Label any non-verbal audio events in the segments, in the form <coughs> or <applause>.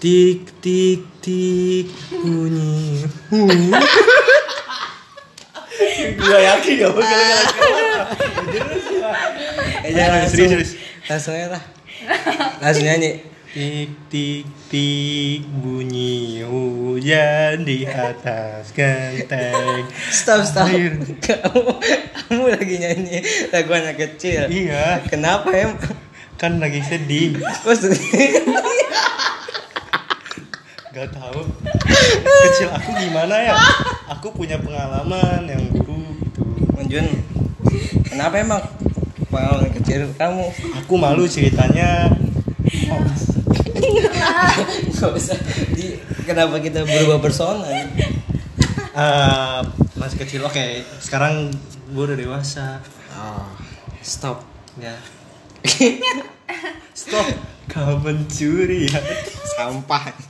Tik tik tik bunyi. Gua yakin gak bakal Eh, jangan Serius, langsung. serius. Langsung aja lah. Langsung nyanyi. Tik tik tik bunyi hujan di atas genteng. Stop, stop. Air. Kamu, kamu lagi nyanyi lagu anak kecil. Iya, Kenapa em? kan lagi sedih. Kok sedih? Gak tahu. <laughs> Kecil aku gimana ya? Aku punya pengalaman yang dulu gitu. Manjun, kenapa emang pengalaman kecil kamu? Aku malu ceritanya. Gak <laughs> usah di, kenapa kita berubah persona? Eh, masih kecil. Oke, sekarang gue udah dewasa. Oh, stop. Ya. <laughs> Stop. Kau mencuri ya. Sampah.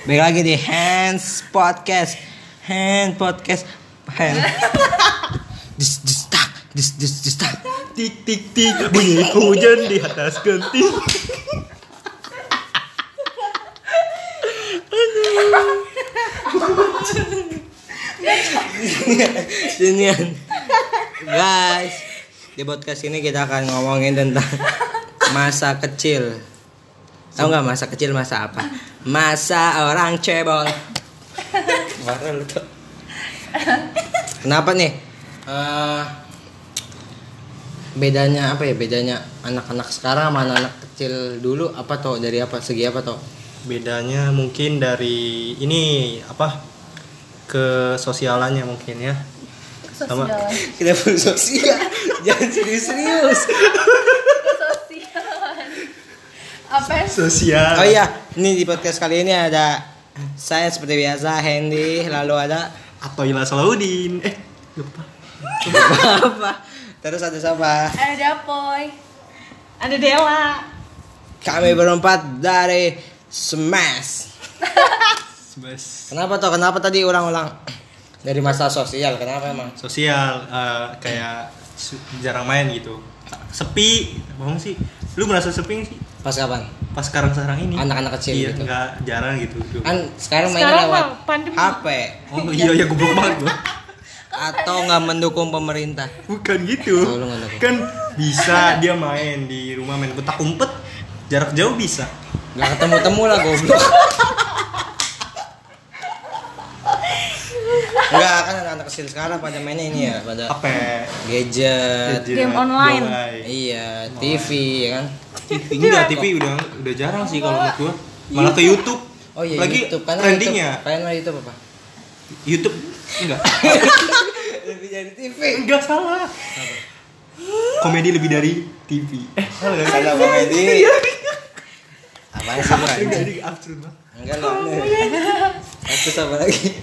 Baik lagi di Hands Podcast. Hand Podcast. Hand. <laughs> Dis dis tak, dis dis dis tak. Tik tik tik bunyi hujan di atas genting. Sinian. Guys, di podcast ini kita akan ngomongin tentang masa kecil. Tahu nggak masa kecil masa apa? Masa orang cebol. Marah lu tuh. Kenapa nih? Eh, bedanya apa ya? Bedanya anak-anak sekarang sama anak-anak kecil dulu apa toh? Dari apa? Segi apa toh? Bedanya mungkin dari ini apa? Ke sosialannya mungkin ya. Sama Sosial. Kita perlu sosial. Jangan serius-serius. Sosial. Apa ya? sosial. Oh iya, ini di podcast kali ini ada saya seperti biasa Hendy, lalu ada Atau Ila Salahuddin. Eh, lupa. apa? Terus ada siapa? Ada Poy. Ada Dela. Kami berempat dari Smash. Mas. Kenapa toh? Kenapa tadi ulang-ulang? Dari masa sosial, kenapa emang? Sosial eh, kayak jarang main gitu. Sepi, bohong sih. Lu merasa sepi sih? Pas kapan? Pas sekarang-sekarang ini. Anak-anak kecil iya, gitu. Enggak jarang gitu. Kan sekarang mainnya lewat pandemi. HP Oh iya iya goblok banget gua. <laughs> atau nggak mendukung pemerintah. Bukan gitu. Oh, nggak. Kan bisa dia main di rumah main petak umpet jarak jauh bisa. Gak ketemu-temu lah goblok. <laughs> Enggak kan anak-anak kecil sekarang pada mainnya ini ya, pada HP, gadget. Game online. Iya, TV ya kan. TV enggak, TV udah udah jarang sih kalau menurut gua. Malah ke YouTube. Oh iya, Lagi YouTube kan trendingnya. YouTube. Kalian YouTube apa? YouTube enggak. <laughs> Lebih dari TV. enggak salah. Komedi lebih dari TV. Eh, salah nggak? Karena komedi. Sih lu, anjing? Enggak, ini absurd banget. Enggak lah. Terus apa lagi? <laughs>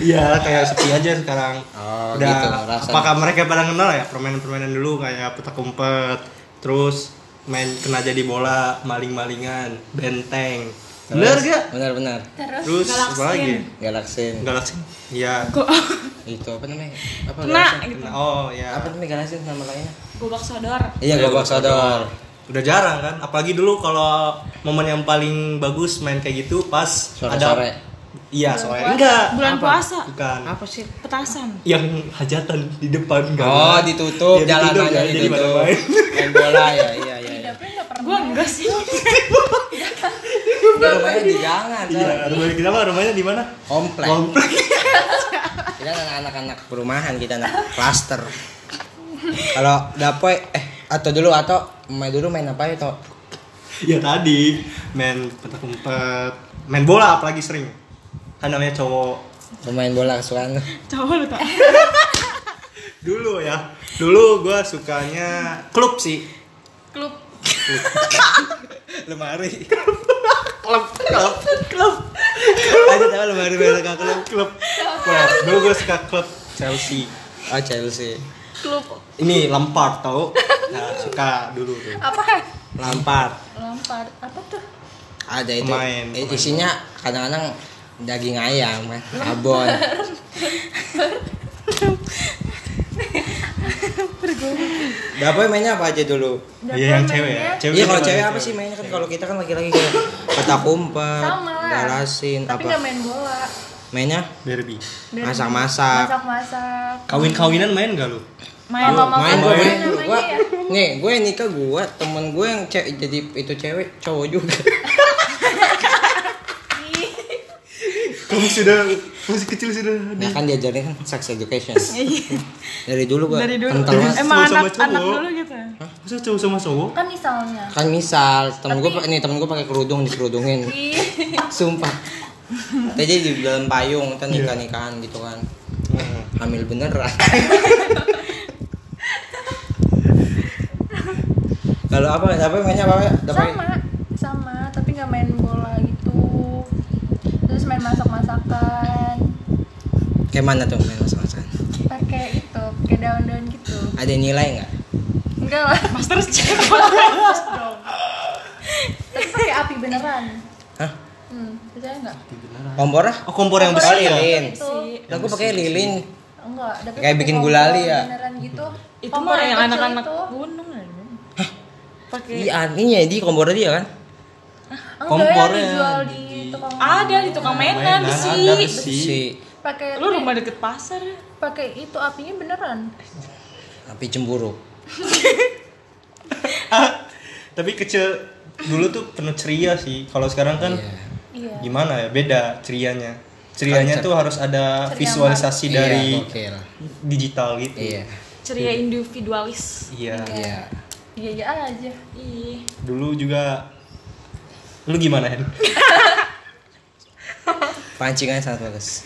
Iya, kayak sepi aja sekarang. Oh, Udah, gitu rasanya. apakah mereka pada kenal ya permainan-permainan dulu kayak petak umpet, terus main kena jadi bola, maling-malingan, benteng. Bener Terus? gak? Benar benar. Terus Terus apa lagi? Galaksin. Galaksin. Iya. Kok <laughs> Itu apa namanya? Apa kena Galaksin? gitu. Oh ya. Apa namanya Galaksin nama lainnya? Gobak sodor. Iya, Gobak Sodor. Udah jarang kan? Apalagi dulu kalau momen yang paling bagus main kayak gitu pas Sore-sore. ada Iya, puasa. Enggak. Bulan Apa? puasa. Bukan. Apa sih? Petasan. Yang hajatan di depan kan. Oh, ditutup ditutup, jalanannya jadi- jadi pada main. Main bola ya, iya iya. iya. Gua enggak sih. Rumahnya di jangan, Iya, rumahnya kita mah rumahnya di mana? Komplek. Komplek. <laughs> Kita kan anak-anak perumahan, kita anak klaster. Kalau dapoy eh atau dulu atau main dulu main apa ya toh? Ya tadi main petak umpet, main bola apalagi sering. Kan namanya cowok. Pemain bola kesukaan. <laughs> Cowok lu tak. Dulu ya. Dulu gua sukanya klub sih. Klub. <laughs> Lemari. Klub, klub, klub. Ada tahu lemari merek klub. Klub. Klub. Dulu gua suka klub Chelsea. Oh Chelsea. Klub. Ini Lampard tau? Nah, suka dulu tuh. Apa? Lampard. Lampard. Apa tuh? Ada itu. Pemain, Eh, pemain. Isinya kadang-kadang daging ayam, abon. Dapoy mainnya apa aja dulu? Iya yang cewek ya. Cewek Iya kalau cewek apa sih mainnya kan kalau kita kan laki-laki kayak petak umpet Sama galasin Tapi apa nggak main bola. mainnya derby Masak-masak. Masak-masak. kawin-kawinan main gak lu Main mau main gue namanya gua ya. nih gue nikah gue temen gue yang cewek jadi itu cewek cowok juga kamu sudah masih kecil sudah nah kan diajarin kan sex education. <laughs> Dari dulu gue Dari dulu. kental Emang anak anak cowok. dulu gitu. masa cowok sama cowok? Kan misalnya. kan misal temen gue Tapi- nih temen gue pakai kerudung dikerudungin. Ih. <laughs> sumpah. Tadi di dalam payung kan nikah nikahan gitu kan. Hamil beneran. <laughs> Kalau apa? Apa mainnya apa apa sama sama. Tapi nggak main terus main masak masakan kayak mana tuh main masak-masakan? Pakai itu pakai daun-daun gitu. Ada nilai nggak? Enggak lah. Master <laughs> Chef. tapi pakai api beneran. Hah? Hmm percaya nggak? Kompor ah oh kompor yang besar ya? lilin. Itu Lah gue pakai lilin. Enggak tapi Kayak bikin gulali ya? beneran gitu. Itu Kompor mah yang anak-anak gunung ya. Pakai iya ininya di kompor dia kan? Enggak Kompornya. yang dijual di di- tukang ada di tukang mainan Mainan, besi. ada besi. si pakai Lu rumah deket pasar ya? pakai itu apinya beneran. Api cemburu. <laughs> Tapi kecil dulu tuh penuh ceria sih. Kalau sekarang kan Iya. iya. gimana ya? Beda cerianya. Cerianya tuh harus ada Ceria visualisasi Iya, dari gokil. digital gitu. Iya. Ceria individualis. iya. Iya. Iya. Iya aja. Ih. dulu juga lu gimana Hen? <laughs> pancingan sangat bagus.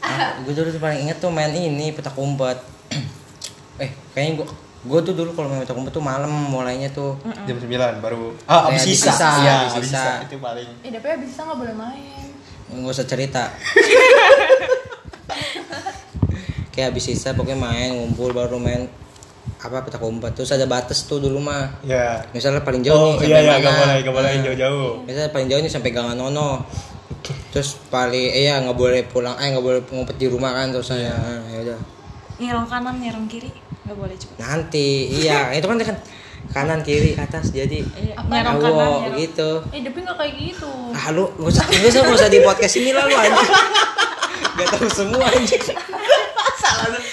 Ah, gue dulu tuh paling inget tuh main ini petak umpet <clears throat> eh kayaknya gue gue tuh dulu kalau main petak umpet tuh malam mulainya tuh jam 9 baru ah abis abis sisa. sisa, iya abis abis sisa. sisa itu paling. Eh tapi abis itu nggak boleh main. Nggak usah cerita. <laughs> Kayak habis sisa pokoknya main ngumpul baru main apa petak umpet terus ada batas tuh dulu mah. Ya misalnya paling jauh oh nih iya sampai iya mana? gak boleh gak boleh Nah, jauh-jauh. misalnya paling jauh nih sampai gangan nono terus paling eh ya nggak boleh pulang eh nggak boleh ngumpet di rumah kan terus saya nah, ya udah. Nyerong kanan, nyerong kiri. Gak boleh cepet. nanti iya <laughs> itu kan kan kanan kiri atas jadi Iya, Apa? nyerong Awo, kanan, nyerong. gitu. Eh tapi nggak kayak gitu. Ah lu gak usah gak usah, gak usah di podcast ini lah lu anjing. Gak tahu semua anjing.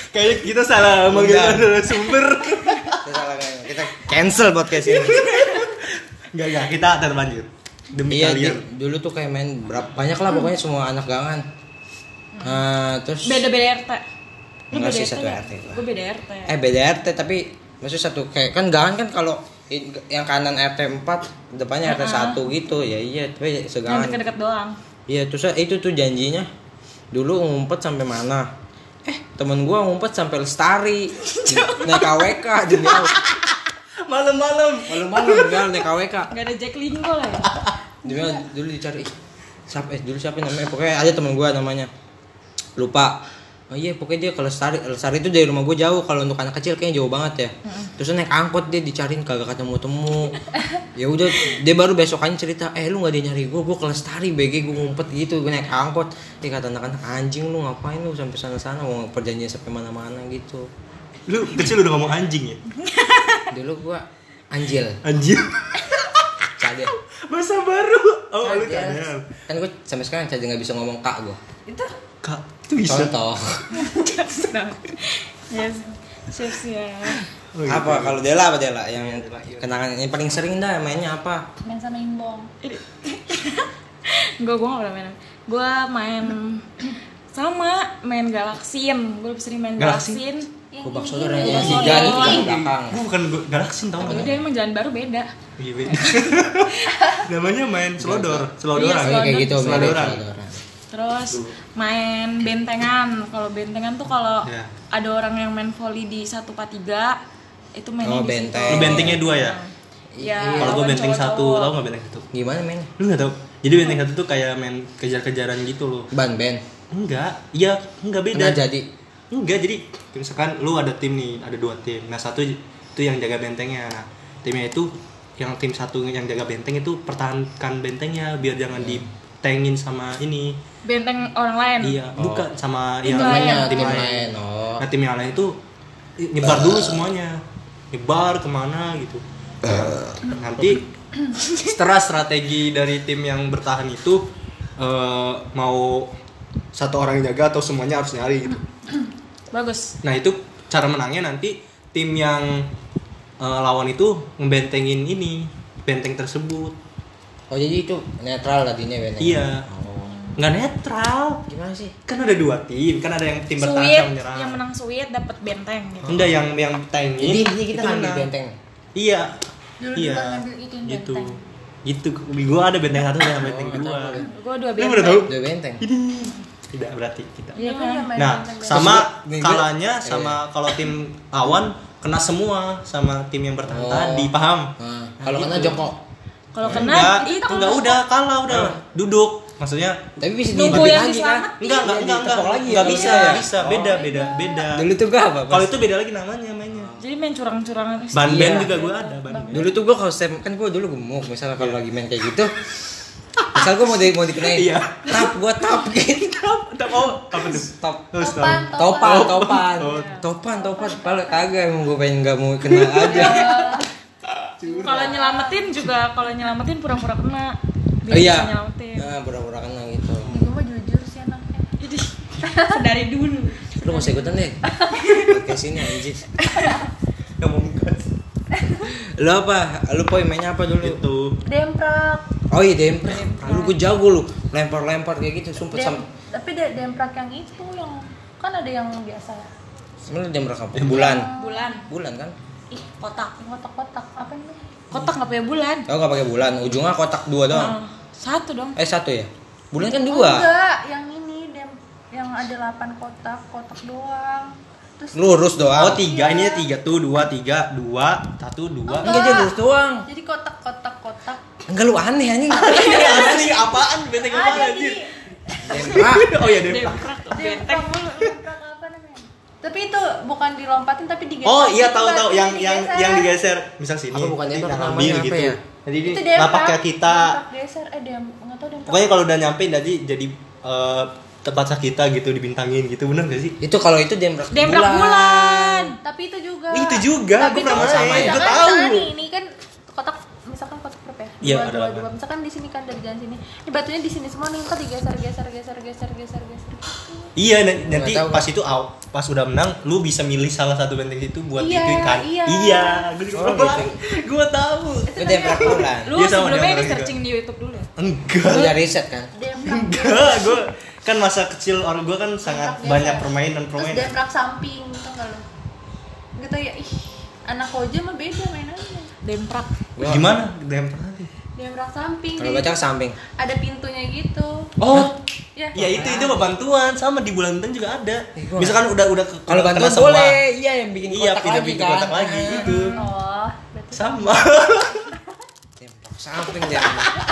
Kayaknya kita salah manggil sumber. Kita salah kita cancel podcast ini. Enggak, enggak, kita tetap lanjut Demi iya kalian di- dulu tuh kayak main berapa banyak lah pokoknya semua anak gangan Nah, terus Beda-beda RT. Lu Enggak beda sih, satu? RT gua. Gue beda RT. eh beda RT tapi maksudnya satu kayak kan gangan kan kalau yang kanan RT 4 depannya RT 1 gitu ya iya tapi Yang segangan deket-deket doang. iya terus itu tuh janjinya dulu ngumpet sampai mana eh temen gua ngumpet sampai lestari naik KWK demi Allah <laughs> Malam-malam. Malam-malam enggak naik KWK Gak ada Jack Lingo lah ya. Allah, dulu dicari. "Ih, siapa eh dulu siapa namanya? Pokoknya ada temen gua namanya. Lupa. Oh iya pokoknya dia kalau lestari lestari itu dari rumah gue jauh. Kalau untuk anak kecil kayaknya jauh banget ya. Terus naik angkot dia dicariin kagak ketemu temu ya udah dia baru besokannya cerita eh lu nggak dia nyari gue gue ke lestari BG gue ngumpet gitu gue naik angkot. Dia kata anak-anak anjing lu ngapain lu sampai sana sana mau perjanjian sampai mana-mana gitu. Lu kecil udah ngomong anjing ya? <laughs> dulu gua anjil Anjir cadel Masa baru Oh lu Cadel. cadel kan gue sampai sekarang cadel nggak bisa ngomong kak gue itu Kak, itu bisa contoh <laughs> Yes. Siap siap. Oh, gitu. apa kalau Dela apa Dela yang kenangan yang paling sering dah mainnya apa main sama Imbong Gue gue gak pernah main. Gue main sama main galaksin. Gue lebih sering main Galaksin? Gue saudara ini, yang ini, tiga itu kan belakang Gua bukan galaksin tau dia emang jalan baru beda. Iya, beda. <laughs> Namanya main selodor, Iya, selodoran. Oh, iya, kayak gitu Selodoran. Terus main bentengan. Kalau bentengan tuh kalau Ya. ada orang yang main volley di 143 itu mainnya Oh, di situ. benteng. Lu bentengnya dua ya? Ya, Kalau gua lawan benteng satu, tau gak benteng satu? gimana mainnya Lu gak tau? Jadi benteng satu tuh kayak main kejar-kejaran gitu loh. ban ben Enggak, iya, enggak beda. nggak jadi Enggak, jadi misalkan lu ada tim nih, ada dua tim. Nah, satu itu yang jaga bentengnya. Nah, timnya itu yang tim satu yang jaga benteng itu pertahankan bentengnya biar jangan ditengin sama ini. Benteng orang lain. Iya, bukan sama Tim yang lain. tim tim lain. lain oh Nah, tim yang lain itu nyebar dulu semuanya. Nyebar ke mana gitu. Nanti setelah strategi dari tim yang bertahan itu eh, mau satu orang yang jaga atau semuanya harus nyari gitu Bagus. nah itu cara menangnya nanti tim yang eh, lawan itu membentengin ini benteng tersebut Oh jadi itu netral tadinya benteng. Iya. Oh. nggak netral Gimana sih? kan ada dua tim kan ada yang tim bertahan sama menyerang yang menang sweet dapat benteng gitu. enggak yang yang tengin Jadi intinya kita ngambil menang. benteng. iya Dulu iya gitu benteng. gitu gua ada benteng satu dan benteng Oh, dua. Gue dua lu benteng. udah tahu Dua benteng. Tidak berarti kita nggak main nah sama kalanya iya. sama kalau tim lawan kena semua sama tim yang bertahan Oh. tadi paham Nah, kalau Gitu. kena jongkok. Kalau enggak kena itu itu enggak udah kalah udah duduk maksudnya Tapi bisa Nunggu yang lagi kan? enggak enggak Iya, enggak enggak lagi ya, enggak bisa bisa ya? bisa beda beda beda <laughs> Dulu tuh gua apa? kalau itu beda lagi namanya mainnya Jadi main curang-curangan. ban Iya. band juga gua ada ban band dulu tuh gua kalau kan gua dulu gemuk misalnya kalau lagi main kayak gitu misal gua mau di mau dikenain Iya. tap gua tap gitu Tap oh apa tuh top Oh, stop. Topan, topan topan Oh. topan topan pala kagak emang gua pengen nggak mau kena <laughs> aja Kalau nyelamatin juga kalau nyelamatin pura-pura kena. Biar oh iya bisa nyelamatin. nah pura-pura kena gitu gue mah jujur sih anaknya. Jadi <laughs> dari dulu. lu usah ikutan deh podcast ini anjir Nggak mau gas. lu apa lu poin mainnya apa dulu itu Demprak. Oh iya demprak lu gua jago lu lempar lempar kayak gitu sumpah Dem, sam tapi de demprak yang itu yang kan ada yang biasa ya. Sebenarnya demprak apa bulan Bulan. bulan kan Ih, kotak. Kotak-kotak apa ini? Kotak nggak punya bulan. oh gak pakai bulan ujungnya kotak dua doang Ah, satu dong. eh satu ya bulan kan dua Enggak, yang ini dem yang ada 8 kotak, kotak doang. Terus lurus doang. Oh tiga. Ini ya tiga. Tuh dua tiga. Dua. Satu dua. Enggak. Dia lurus doang. Jadi kotak-kotak kotak. enggak lu aneh anjing. Iya, ini? Apaan? Benteng di anjir? Demprak. <laughs> Oh iya Demprak, benteng. mulu. apa? Tapi itu bukan dilompatin tapi digeser. oh iya gitu tahu tahu. Yang yang yang digeser. Misal sini. Apa bukan demprak, namanya ambil apa gitu. ya? jadi Itu ini lapak kayak kita. Geser eh dem enggak tahu demprak. pokoknya kalau udah nyampe jadi jadi eh, tempat kita gitu dibintangin gitu bener gak sih itu kalau itu demprak Demprak bulan. Tapi itu juga. Itu juga, Tapi gua pernah itu main, misalkan- gua tahu. misalkan nih, ini kan kotak misalkan kotak berapa ya? Iya, dua, ada dua, delapan. dua. Misalkan di sini kan dari jalan sini. Ini batunya di sini semua nih, ntar digeser, geser, geser, geser, geser, geser iya nanti tahu. pas itu aw- pas udah menang lu bisa milih salah satu benteng itu buat Iya, itu kan iya. iya gue Oh, gitu. gue tahu itu demprak bulan Lu sama sebelumnya juga. searching di YouTube dulu ya? enggak lu nyari riset kan enggak gue kan masa kecil orang gue kan sangat Demprak banyak geser. permainan Terus demprak samping, gak lo? Gitu ya, ih anak koja mah beda mainannya. Demprak. Gua- gimana demprak Demprak samping. kalau baca samping ada pintunya gitu. oh Ya. ya itu itu bantuan sama di bulan benteng juga ada Eh, misalkan udah udah ke- kalau bantuan semua, boleh iya yang bikin iya kotak lagi pindah kan kotak lagi Ah. gitu Oh, sama demprak samping dia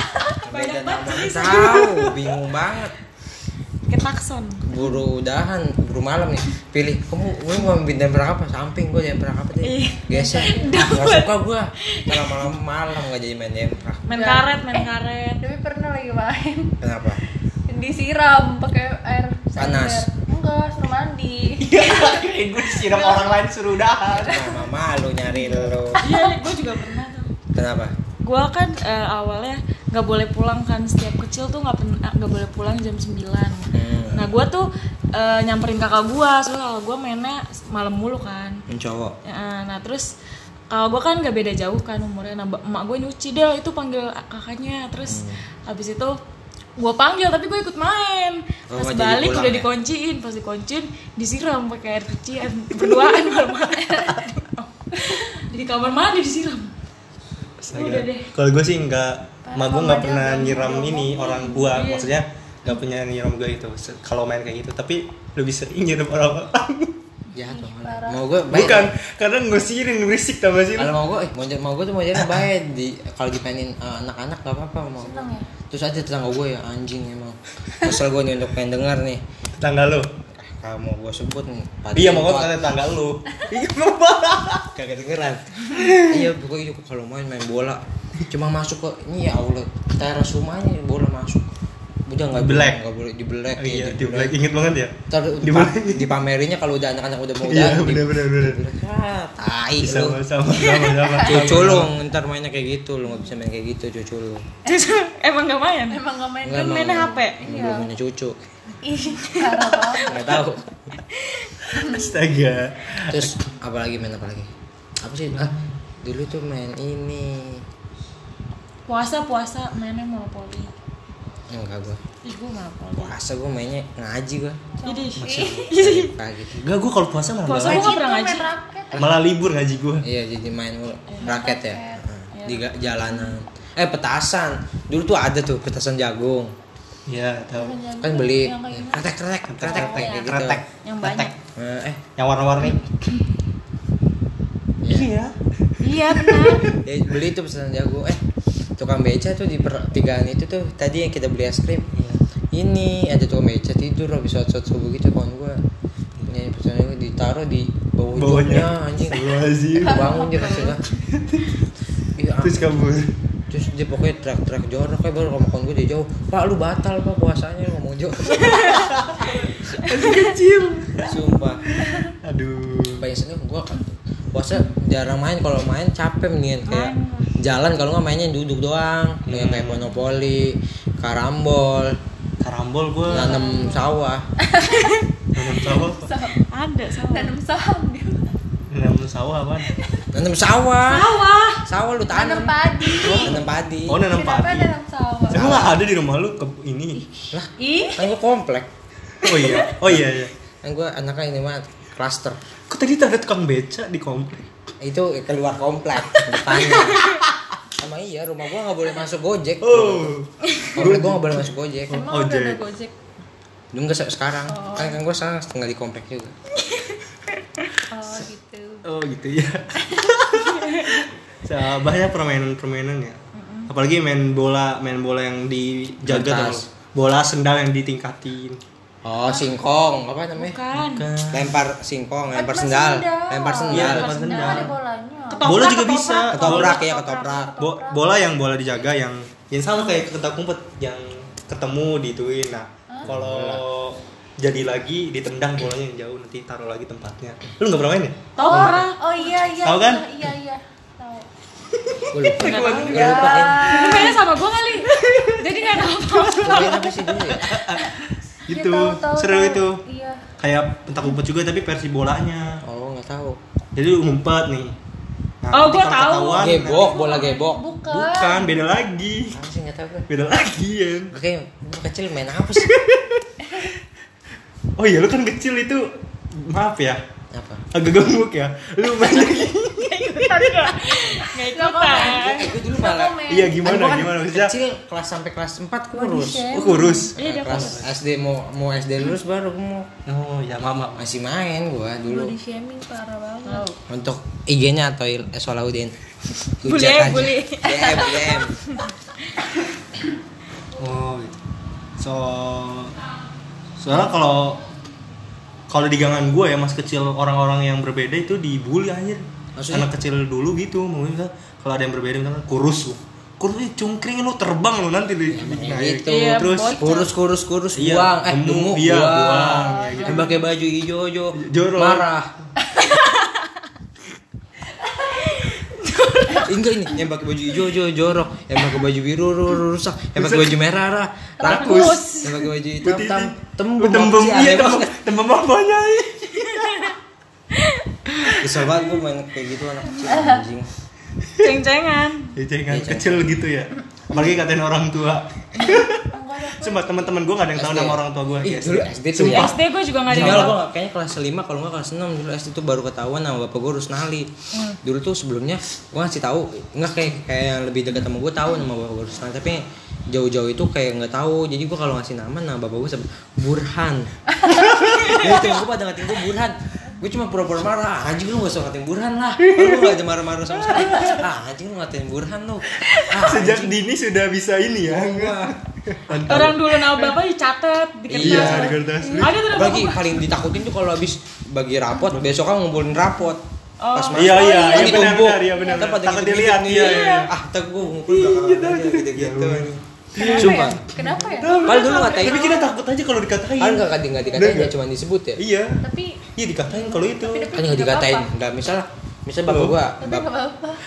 <laughs> beda nama tahu bingung banget Kayak takson. buru udahan buru malam nih. Pilih kamu gue mau ambil demprak apa samping gue demprak apa deh Iya. geser. <laughs> Nggak suka gue malam malam malam nggak jadi main demprak Main karet, main karet. Tapi pernah lagi main. Kenapa? Disiram pakai air Panas. Enggak, suruh mandi. <laughs> gue disiram orang lain suruh udahan. Mama malu nyari lo Iya, gue juga pernah tuh. kenapa Gue kan eh, awalnya nggak boleh pulang kan. Setiap kecil tuh nggak pernah nggak boleh pulang jam 9 Hmm. Nah gue tuh eh, nyamperin kakak gue, soalnya kakak gue mainnya malam mulu kan. mencowok Ya, nah terus kalau gue kan gak beda jauh kan umurnya. Nah emak gue nyuci deh. Itu panggil kakaknya. Terus habis itu gue panggil tapi gue ikut main. Oh, pas nggak balik udah ya? dikunciin pas dikunciin disiram pakai air cucian berduaan <laughs> malam-malam di kamar mandi disiram Kalau gue sih enggak, mak gue nggak Mama pernah nyiram nggak ini orang gua, Iya. maksudnya nggak punya nyiram gue itu. Kalau main kayak gitu, tapi lebih sering nyiram orang orang. jahat loh Parah. mau gue baik Bukan, karena ngusirin berisik tau gak sih? kalau mau gue eh, mau mau gue tuh mau jadi baik di kalau dipainin eh, anak-anak gak apa-apa mau ya? terus ada tetangga gue ya anjing emang kesel gue nih untuk pengen denger nih Tetangga lu. Kalau mau gue sebut nih Pak Iya, mau kata tetangga lu. <laughs> Iya, mau kagak dengeran. Iya pokoknya kalau main main bola. Cuma masuk ke ini ya Allah teras rumahnya bola masuk. Udah nggak Black. nggak boleh di black Oh, ya, iya, di black inget banget ya. Ntar Di di black. dipamerinnya kalau udah anak-anak udah mau Iya, udah bener bener bener. ah tai lu. Sama sama sama cucu lu ntar mainnya kayak gitu lu nggak bisa main kayak gitu cucu. lu emang gak main? Emang gak main. Nggak, kan mainnya HP belum punya cucu. parah banget nggak tahu. Astaga. terus apa lagi main apa lagi? Apa sih? Ah dulu tuh main ini. Puasa puasa mainnya monopoli enggak gua. Ih gue monopoli puasa gua mainnya ngaji gua. Jadi. Pagi Enggak gua kalau puasa malah Puasa gua pernah ngaji. Malah libur ngaji gua. iya jadi main mulu. Raket ya? Heeh. di jalanan. Eh petasan. Dulu tuh ada tuh petasan jagung Iya, tahu. kan beli kretek kretek kretek Kretek, kayak gitu. Kretek. yang banyak. Eh, eh. Yang warna-warni. Iya. iya. Benar. <laughs> Ya, beli tuh petasan jagung eh tukang beca tuh di pertigaan itu tuh tadi yang kita beli es krim. Ini ada tukang beca tidur habis sholat subuh gitu kawan gua. Ini petasan jagung ditaruh di bawah Bawahnya. joknya anjing bangun dia maksudnya <laughs> Iya, ah. Terus kabur. Dia pokoknya teriak-teriak jorok kayak baru ngomong gue dia jauh. Pak lu batal pak puasanya lu ngomong jorok Masih kecil. sumpah. Aduh. biasanya gue puasa jarang main kalau main capek mendingan kayak jalan kalau nggak mainnya duduk doang. Kayak kayak monopoli karambol. Karambol gua. Nanam sawah. Nanam sawah. ada sama nanam dia Nanam sawah apaan? nanam sawah. Sawah. Sawah lu nanam tanam padi nanam padi. Oh, nanam kenapa padi. nanam sawah? Emang nggak ada di rumah lu ke ini? lah ih. kan komplek. Oh iya. Oh iya iya. kan gue anaknya ini mah klaster Kok tadi ada tukang beca di komplek? itu keluar komplek depannya <laughs> sama iya rumah gua nggak boleh masuk gojek Oh. komplek gua nggak boleh masuk gojek. Emang Ojek. udah ada gojek. Belum sekarang. Kan kan gua sekarang tinggal di komplek juga. Oh gitu Oh gitu ya. <laughs> Banyak permainan-permainan ya. Apalagi main bola, main bola yang dijaga lu. Bola sendal yang ditingkatin. oh singkong apa namanya bukan lempar singkong lempar sendal sendal. lempar Iya, sendal lempar sendal sendal. ada bolanya Ketoprak, bola juga ketoprak. bisa. ketoprak ya ketoprak Bo- bola yang bola dijaga yang yang sama kayak ketak yang ketemu dituin. Nah, kalau jadi lagi ditendang bolanya yang jauh nanti taruh lagi tempatnya. Lu nggak pernah main ya? tau pernah oh iya iya Tahu kan? iya iya, iya. tahu <laughs> gua lupa gua lupa kan Lu mainnya sama gue kali jadi nggak tahu Gua main apa sih dulu ya Gitu. Iya, tahu, Seru itu. iya Kayak pentak umpet juga tapi versi bolanya. oh nggak tahu Jadi lu ngumpet nih. Nah, Oh, kalau tahu. ketahuan, gebok bola gebok bukan Bukan, beda lagi. apa sih nggak tahu gua Beda lagi ya. oke gua kecil main apa sih <laughs> Oh iya, lu kan kecil itu maaf ya. apa Agak gemuk ya. Lu main lagi. <laughs> nggak ikutan gak nggak ikutan dulu malah. Iya, gimana kan gimana bisa? kecil kelas sampai kelas 4 kurus Oh, kurus. iya kelas SD mau mau SD lulus baru mau Oh, ya mama. masih main gua dulu body shaming parah banget untuk IG-nya atau eh, Solahuddin <laughs> <laughs> Bully bully. DM DM Oh, gitu. So Soalnya kalau kalau di gangan gue ya mas kecil orang-orang yang berbeda itu dibully anjir. Maksudnya? Anak kecil dulu gitu, mungkin kalau ada yang berbeda misalkan kurus lu. Kurus nih cungkring lu terbang lu nanti di nah, gitu. Iya, terus bocah. kurus kurus kurus Iya, buang eh gemuk, iya, buang, buang, ya gitu. Pakai baju hijau hijau <laughs> Jorok. <laughs> marah Enggak ini yang pakai baju hijau hijau jorok, yang pakai baju biru ru- ru- rusak, yang pakai baju merah rah, rakus, yang pakai baju hitam tam tembem tembem iya tembem apanya ya? Kesel banget gue main kayak gitu anak kecil anjing. ceng-cengan Ya jangan kecil gitu ya. Apalagi katain orang tua. <laughs> Sumpah teman-teman gue gak ada yang tahu nama orang tua gue. Ih, dulu SD tuh ya. SD gue juga nggak ada Tinggal yang tahu. gue kayaknya kelas 5 kalau nggak kelas 6 dulu SD tuh baru ketahuan sama bapak gue harus nali. Dulu tuh sebelumnya gue ngasih tahu nggak kayak kayak yang lebih dekat sama gue tahu nama bapak gue harus nali tapi jauh-jauh itu kayak nggak tahu jadi gue kalau ngasih nama nama bapak gue sebut Burhan. <laughs> Jadi temen gue pada ngatain gue Burhan. Gue cuma pura-pura marah, "Ah, anjing lu gak usah ngatain Burhan lah lu gak ada marah-marah sama sekali Ah anjing lu ngatain Burhan lu ah, Sejak anjing. dini sudah bisa ini ya. Wah. Orang dulu nama bapak dicatat di kertas Iya, di kertas. ada tuh Bagi bapak. paling ditakutin tuh kalau habis bagi rapot besok kan ngumpulin rapot. Oh. Pas Iya, masuk, iya, kan iya, benar, benar, iya, benar, pada Takut dilihat, iya, iya. Ah, ntar gue ngumpul belakangan aja gitu-gitu. Kenapa Sumpah. ya? Kenapa ya? Padahal dulu ngatain Tapi kita takut aja kalau dikatain. Kan nggak nggak dikatain ya cuma disebut ya. Iya. Tapi Iya dikatain kalau itu. Kan nggak dikatain. Enggak misal misal bapak gua tapi bap-.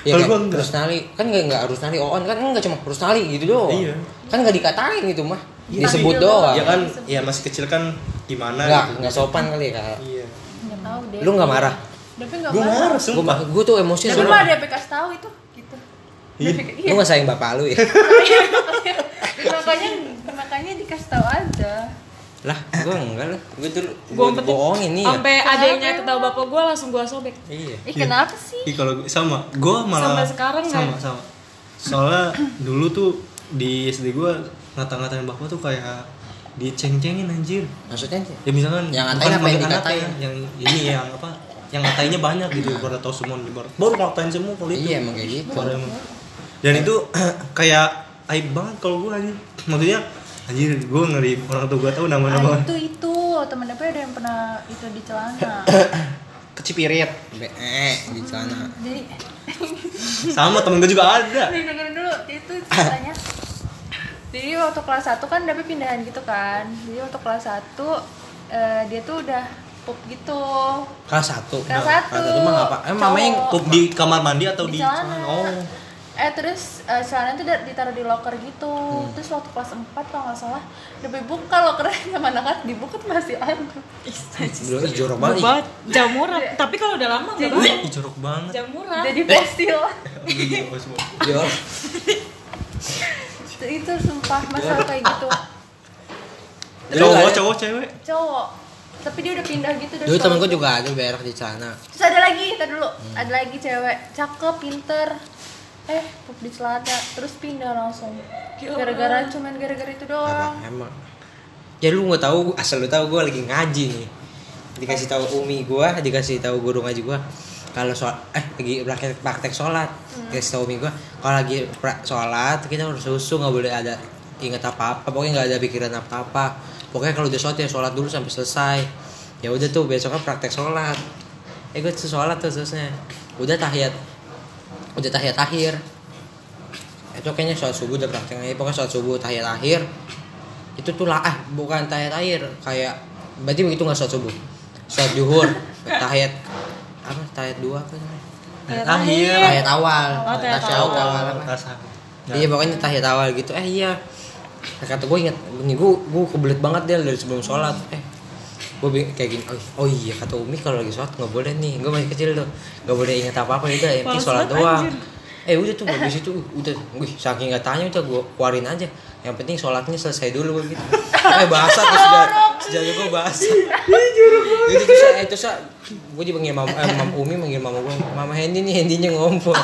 Ya Kalau kan, gua enggak. Rusnali kan nggak nggak Rusnali Oon kan enggak cuma Rusnali gitu doang. Iya. Kan nggak dikatain itu mah. Iya, Disebut tapi- doang. Ya kan, ya masih kecil kan gimana Enggak, gitu. enggak sopan kali ya, Kak. Iya. Nggak tahu deh. Lu nggak marah? Gue marah. marah, Gua, sumpah. gua tuh emosi Tapi sama mah ada yang kasih tahu itu gitu. Iya. Lu nggak sayang bapak lu ya? <laughs> makanya makanya dikasih tahu aja. Lah, gua enggak lah. Gua dulu gue gua umpet bohongin nih ya. sampai adanya ketawa bapak gue langsung gue sobek Iya. Ih kenapa sih? Ih kalau sama, gue malah Sampai sekarang sama nggak? sama. Soalnya dulu tuh di SD gue ngata-ngatain bapak tuh kayak diceng-cengin anjir. Maksudnya Ya misalkan Yang ngatain apa yang dikatain? Yang ini yang apa? Yang ngatainnya banyak gitu, baru tau semua baru baru ngatain semua kalau itu. Iya emang kayak gitu. Dan itu <clears throat> kayak aib banget kalau gue anjir. Maksudnya anjir gue ngeri orang tua gue tahu Ah, nama-nama itu itu temen apa ada yang pernah itu di celana. <coughs> kecipirit. Be eh, di sana. Jadi <laughs> Sama temen gue juga ada. nih dengerin dulu itu ceritanya. <coughs> Jadi waktu kelas 1 kan Dapi pindahan gitu kan. Jadi waktu kelas 1 eh, dia tuh udah pup gitu. Kelas satu. Kelas Nah, 1. Kelas satu mah ngapa? Eh mamanya. Pup di kamar mandi atau di di, celana. Oh. Eh terus eh, celana itu ditaruh di locker gitu. Hmm. Terus waktu kelas 4 kalau nggak salah, Dapi buka lockernya <laughs> sama anak dibuka tuh masih ada. Jorok banget. jamuran tapi kalau udah lama nggak Jadi- bau Ih, jorok banget. jamuran Jadi fosil. <laughs> Jorok. itu, itu sumpah masalah kayak gitu. Cowok, cowok, cewek. Cowok. Tapi dia udah pindah gitu dari Dulu temen tuh. juga ada berak di sana. Terus ada lagi, kita dulu. Ada lagi cewek, cakep, pinter. Eh, pup di celana, terus pindah langsung. Gara-gara cuman gara-gara itu doang. Apa emang? Ya lu nggak tahu asal lu tahu gua lagi ngaji nih. Dikasih tahu umi gua, dikasih tahu guru ngaji gua. Kalau soal eh lagi praktek praktek sholat, dikasih tahu umi gua. Kalau lagi pra- sholat kita harus susu nggak boleh ada ingat apa apa. Pokoknya nggak ada pikiran apa apa. Pokoknya kalau udah sholat ya sholat dulu sampai selesai. Ya udah tuh besoknya praktek sholat. Eh gue sholat tuh terusnya. Udah tahiyat, udah tahiyat akhir. Itu kayaknya sholat subuh udah prakteknya. Pokoknya sholat subuh tahiyat akhir itu tuh lah ah bukan tahiyat akhir kayak berarti begitu nggak sholat subuh? Sholat juhur tahiyat apa tahiyat dua apa namanya? Akhir. tahiyat awal. Oh, tahiyat Awal, awal. Iya pokoknya tahiyat awal gitu. Eh iya. Kata gue inget nih gue gue kebelet banget dia dari sebelum sholat. Eh gue kayak gini oh, oh iya kata umi kalau lagi sholat nggak boleh nih gue masih kecil tuh nggak boleh inget apa apa udah yang penting Males sholat doang. anjir. eh udah tuh habis itu udah wih saking nggak tanya udah gue keluarin aja. Yang penting sholatnya selesai dulu gue gitu. Eh bahasa tuh sudah sejauh gue bahasa itu tuh saya itu saya gue dipanggil mama eh, mam umi manggil mama gue mama Hendy nih Hendynya ngompol.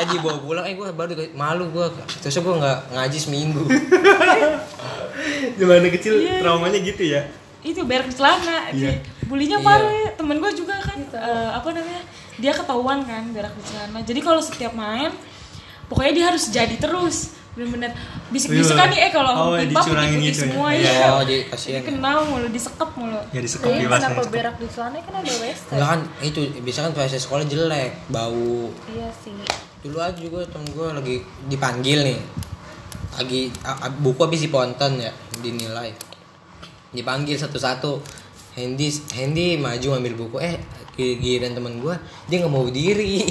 Eh dibawa pulang eh gue baru malu gue terus gue nggak ngaji seminggu. Zaman kecil traumanya gitu ya. Itu berak di celana Iya. di bulinya Iya. parah ya temen gue juga kan eh, apa namanya dia ketahuan kan berak di celana jadi kalau setiap main pokoknya dia harus jadi terus bener-bener bisik-bisik kan nih eh kalau Oh, pipa gitu ya? semua Iya. ya oh jadi kasihan kenal mulu disekep mulu Ya disekap Jadi di kenapa berak di celana kan ada WC. Enggak kan itu bisa kan pas sekolah jelek bau Iya sih. dulu aja juga temen gue lagi dipanggil nih lagi buku habis diponton ya dinilai dipanggil satu-satu. Hendy Hendy maju ngambil buku. Eh gi- giliran temen gue dia nggak mau berdiri.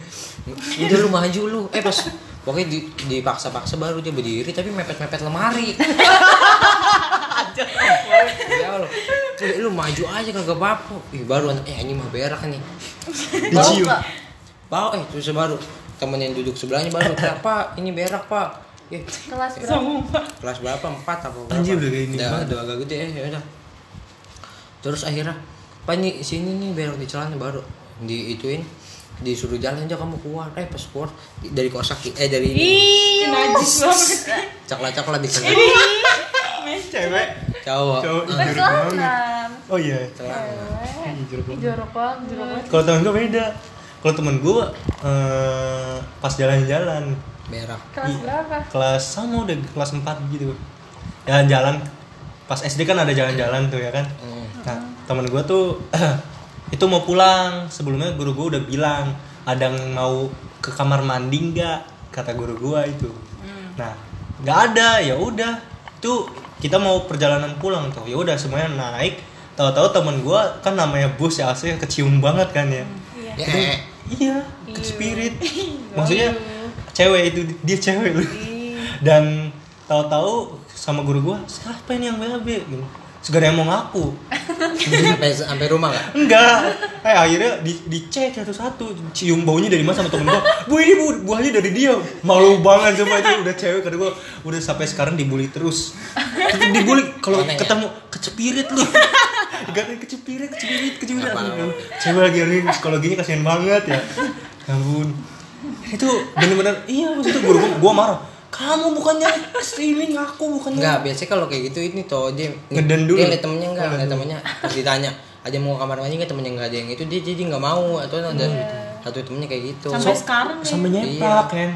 <laughs> Udah lu maju lu. Eh pas pokoknya di, dipaksa-paksa baru dia berdiri tapi mepet-mepet lemari. Ya Tuh, lu maju aja kagak apa ih baru anak eh ini mah berak nih. Bau? Bau eh terus baru. Temen yang duduk sebelahnya baru "Pak, pak ini berak pak eh, Kelas berapa? semua kelas berapa empat apa berapa Anjir, udah kayak gini banget. udah agak gede eh ya udah terus akhirnya pak ini sini nih berak di celana baru di ituin disuruh jalan aja kamu keluar eh pas keluar dari kosaki eh dari ih najis banget coklat coklat di sana Cewek. cowok Cowok Kan jorok banget. Oh iya. celana Cewek. Jorok banget. jorok. Kalau temen gue beda. Kalau temen gue eh, pas jalan-jalan berak Kelas Iya. berapa? kelas sama udah kelas 4 gitu. Jalan-jalan. Pas SD kan ada jalan-jalan tuh ya kan? Hmm. nah temen gue tuh <clears throat> itu mau pulang. Sebelumnya guru gue udah bilang ada yang mau ke kamar mandi nggak? Kata guru gue itu. Nah nggak ada. Ya udah. Tuh kita mau perjalanan pulang tuh. Ya udah semuanya naik. Tahu-tahu temen gue kan namanya bus ya aslinya kecium banget kan ya. Ya, eh, iya. ke spirit. <laughs> Maksudnya cewek itu dia cewek lu dan tahu-tahu sama guru gue siapa ini yang BAB gitu. segala yang mau ngaku. Sampai sampai rumah gak? enggak. Eh akhirnya di dicek satu-satu cium baunya dari mana sama temen gua. Bu ini bu buahnya dari dia. Malu banget coba itu udah cewek kata gua. Udah sampai sekarang dibully terus. Dibully kalau ya? ketemu kecepirit lu. Gak kecepirit kecepirit kecepirit. Cewek lagi ini psikologinya kasihan banget ya. Ya ampun itu bener-bener iya maksud itu guru gua, gua marah. Kamu bukannya ke sini ngaku bukannya. Enggak, biasanya kalau kayak gitu ini tuh dia Ngeden dulu. Dia liat temennya enggak, liat temennya pas ditanya ada mau ke kamar mandi nggak? Temennya nggak ada yang itu dia jadi nggak mau atau ada satu temennya kayak gitu. Sampai sekarang nih. sampai Iya. nyepak kan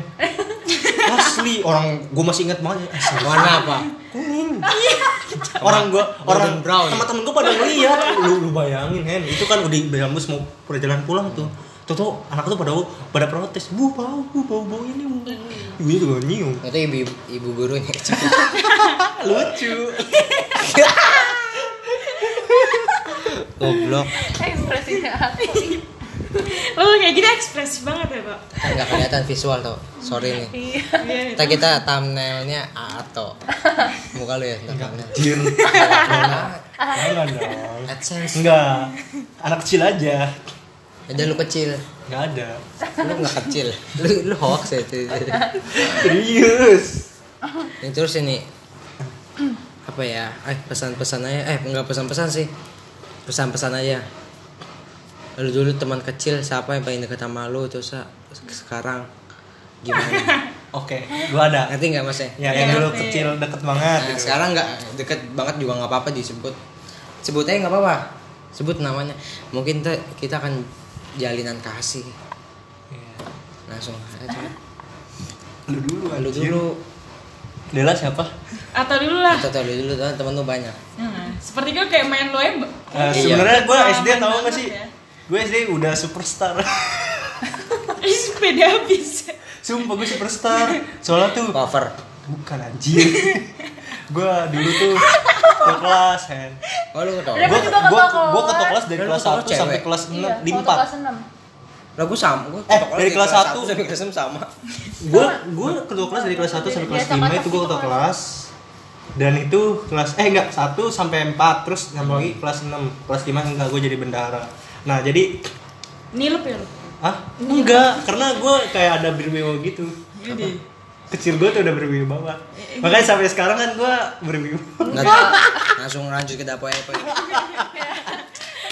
asli orang gue masih ingat banget. Asli. warna apa? Kuning. Orang gue orang brown. teman-teman gue pada ngeliat. Lu, lu bayangin Hen itu kan udah berambus mau perjalanan pulang tuh tuh tuh anak tuh pada pada protes. Bu bau bu bau bau ini bu. Ibunya juga nyium. Itu ibu ibu gurunya. <laughs> Lucu. <laughs> Goblok. Ekspresinya aku Lo <laughs> kayak gini ekspresif banget ya, Pak. nggak kelihatan visual tuh sorry nih. Iya Iya. kita kita thumbnailnya Ato. Muka lu ya ntar thumbnail. Jir jangan dong. AdSense enggak. Anak kecil aja ada lu kecil. Nggak ada. Lu nggak kecil. <laughs> Lu lu hoax ya itu. Serius? Ini terus ini. Apa ya? Eh pesan-pesan aja. Eh enggak pesan-pesan sih. Pesan-pesan aja. Lu dulu teman kecil siapa yang paling dekat sama lu? Terus ah, sekarang gimana? <laughs> Oke gua ada. Ngerti nggak mas ya? Ya yang dulu kecil deket banget Nah, gitu. sekarang nggak deket banget juga nggak apa-apa disebut. Sebut aja nggak apa-apa. Sebut namanya. Mungkin kita akan jalinan kasih Iya. langsung aja lu dulu lu dulu Dela siapa Atau dulu lah. atau atau lu dulu teman teman lu banyak Nah, seperti gue kayak main lo ya. Eh, Iya. sebenarnya gue SD tau gak sih ya. gue SD udah superstar <laughs> Ih, sepeda habis. sumpah gue superstar soalnya tuh cover bukan anjir <laughs> gue dulu tuh ke kelas Hen oh lu gue ketua gue kelas. gue ketua kelas dari Lu kelas ketua 1 cewek. sampai kelas 6 di waktu 4 kelas enam. Lah gue sama gue Eh, dari kelas satu. sampai kelas enam sama. Gue gue ketua kelas dari kelas 1 sampai kelas Biasa 5 kata itu gue ketua gitu, kelas. Dan itu kelas eh enggak 1 sampai 4 terus nambah lagi kelas 6 kelas 5 enggak gue jadi bendahara. Nah jadi Nilup ya lo. ah enggak karena gue kayak ada berwibawa gitu. Jadi. Kecil gue tuh udah berwibawa. Makanya sampai sekarang kan gue berwibawa. Nggak langsung lanjut ke dapur apa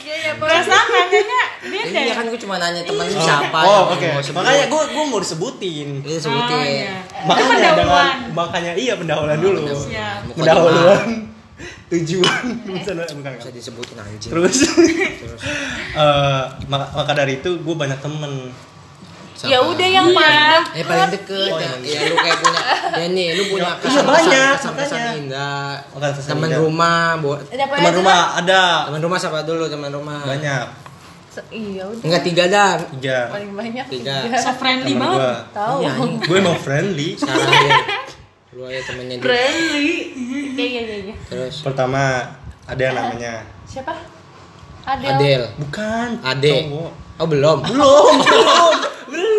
iya iya Perasaan nanyanya dia ini kayak. kan gue cuma nanya temen lu siapa oh oke. sebut. makanya gue gue mau disebutin. Lu sebutin Oh, iya. makanya Itu pendahuluan. dengan makanya iya pendahuluan dulu. Siap. Muka pendahuluan. <laughs> tujuan. Misalnya bukan bisa disebutin anjing terus. Terus. <laughs> Eh, maka, maka dari itu gue banyak temen? Ya udah yang paling deket. Eh paling deket. Oh, ya, iya. ya lu kayak punya ya nih lu punya Iya, kesan banyak, kesan kesan indah. Oh, teman rumah buat teman rumah ada. Teman rumah siapa dulu teman rumah? Banyak. Iya udah. Enggak tiga dah. Tiga. Paling banyak Tiga. So friendly temen banget. tahu. Iya, gue emang friendly. Sekarang aja lu aja temennya dia. Friendly. Iya iya iya iya. Terus? Pertama ada. yang namanya. Siapa? Adel Adel bukan Ade. cowok. oh belum belum. <laughs> Belum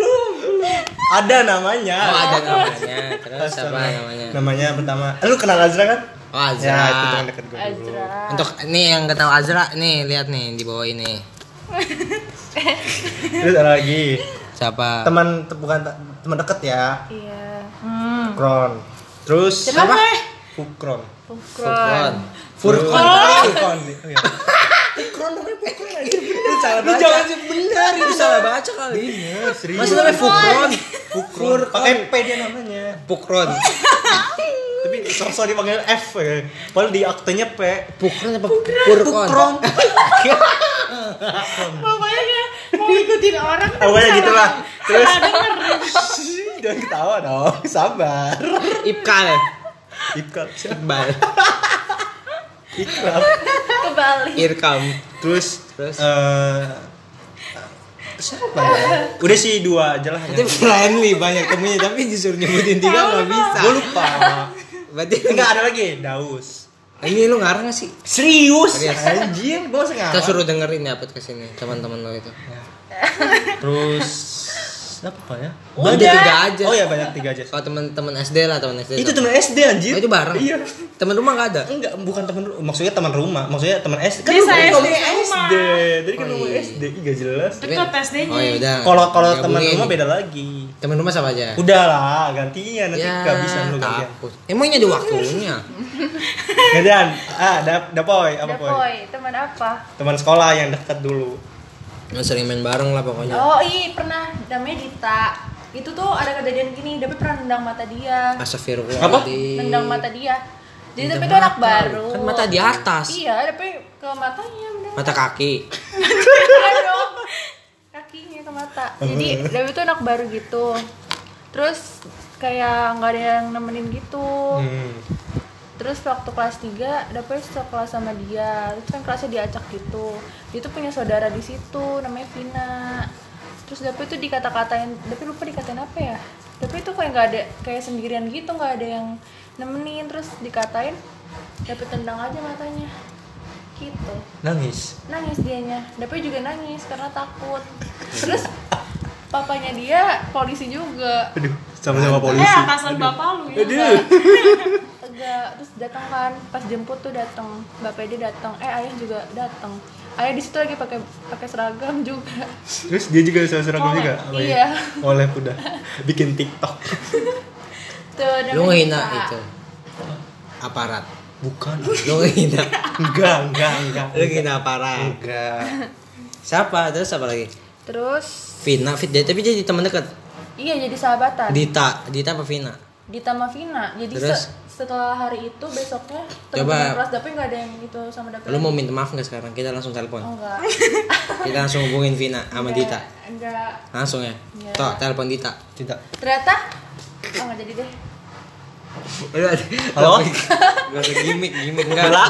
ada namanya. Oh ada namanya. Terus Astaga. apa namanya? Namanya pertama. Eh, lu kenal Azra kan? Oh ya itu Azra teman dekat gue dulu. Azra. Untuk nih yang kenal Azra nih lihat nih di bawah ini. <laughs> Terus ada lagi. Siapa? Teman te- bukan te- teman deket ya. Iya. Hmm. Kron terus Siapa? Fukron Furkon Furkon. Furkon. Furkon. Oh, iya. <laughs> Furkon namanya Furkon aja lu salah lu baca. jangan sih benar itu salah baca kali. Iya, serius. masa namanya Fukron Furkon pakai P dia namanya. Fukron tapi sosok dipanggil F ya. Padahal di aktenya P. Fukron apa Furkon Pokoknya kayak mau ikutin orang. tapi Pokoknya salah- gitu lah. Terus? Jangan ketawa dong, sabar. Ipkal Ikat, Iqbal ikat. kebalik Irkam Terus Terus? eh, siapa ya? Udah sih dua aja lah. Itu friendly banyak temennya tapi disuruh nyebutin tiga nggak bisa. Gue lupa. Berarti Enggak ada lagi Daus. ini lu ngarang gak sih? Serius? Serius. Anjir, gue sengaja. Kita suruh dengerin ya podcast ini teman-teman lo itu. Terus apa ya? Udah tiga aja. Oh ya banyak tiga aja. Kalau teman-teman SD lah teman SD. Itu teman SD anjir. Oh, itu bareng. Iya. Teman rumah gak ada. Enggak, bukan teman rumah. Maksudnya teman rumah. Maksudnya teman SD. Bisa lu SD, rumah. SD. Tadi kan iya. SD. Ih, gak jelas. Deket SD-nya. Oh ya udah. Kalau kalau teman rumah beda lagi. Teman rumah sama aja. Udah lah, gantian nanti Ya, gak bisa lu gantian. Emangnya ada waktunya? Gantian. Ah, da, dapoy, apa poy? Dapoy, teman apa? Teman sekolah yang dekat dulu. Lu sering main bareng lah pokoknya. Oh iya pernah namanya Dita. Itu tuh ada kejadian gini, Dapi pernah nendang mata dia. Astagfirullahaladzim. Nendang mata dia. Jadi Dapi itu anak baru. Kan mata di atas. Iya, Dapi ke matanya bener. Mata kaki. Iya. Kakinya ke mata. Jadi Dapi tuh anak baru gitu. Terus kayak nggak ada yang nemenin gitu. Hmm. Terus waktu kelas 3 dapet sekelas sama dia. Terus kan kelasnya diacak gitu. Dia tuh punya saudara di situ namanya Vina. Terus dapet tuh dikata-katain, dapet lupa dikatain apa ya? Dapet tuh kayak nggak ada kayak sendirian gitu, nggak ada yang nemenin. Terus dikatain, dapet tendang aja matanya. Gitu. Nangis. Nangis dianya. Dapet juga nangis karena takut. Terus papanya dia polisi juga. Aduh, sama-sama Eh polisi. atasan bapak lu ya. Enggak terus datang kan pas jemput tuh datang bapak dia datang eh ayah juga datang ayah di situ lagi pakai pakai seragam juga Terus dia juga seragam juga. apa ya? iya Oleh udah bikin TikTok. tuh namanya Lu ngehina itu. Aparat. Bukan. Lu ngehina. Enggak, enggak, enggak. Lu ngehina aparat. Enggak. Siapa? Terus apa lagi? terus Vina, Fit, tapi jadi teman dekat. iya jadi sahabatan Dita, Dita apa Vina? Dita sama Vina jadi Terus? Se- setelah hari itu besoknya Coba. kelas Dapi nggak ada yang itu sama Dapi Lu mau minta maaf nggak sekarang? Kita langsung telepon. oh, enggak <laughs> Kita langsung hubungin Vina sama Dita. enggak Langsung ya. Iya. Tok, telepon Dita. Tidak. ternyata oh nggak jadi deh Halo? Gak usah gimmick, gimmick enggak. Bella?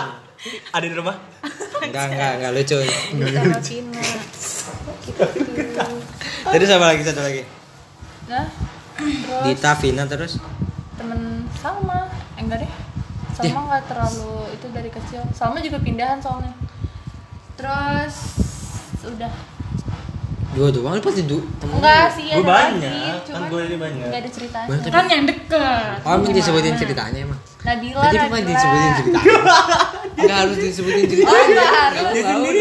Ada di rumah? Enggak, enggak, enggak lucu. Dita sama Vina gitu Terus apa lagi satu lagi? nah terus Dita, Vina terus. temen Salma eh, enggak deh Salma nggak terlalu itu dari kecil Salma juga pindahan soalnya terus udah Dua doang lu pasti du temen enggak sih Gue ada banyak, kan cuman gue ini banyak. nggak ada ceritanya Banyak. Kan yang deket. Oh, minta disebutin ceritanya emang. Nabila Tadi Nabila disebutin ceritanya. <laughs> Enggak harus disebutin ceritanya. Oh, nggak harus. Dia sendiri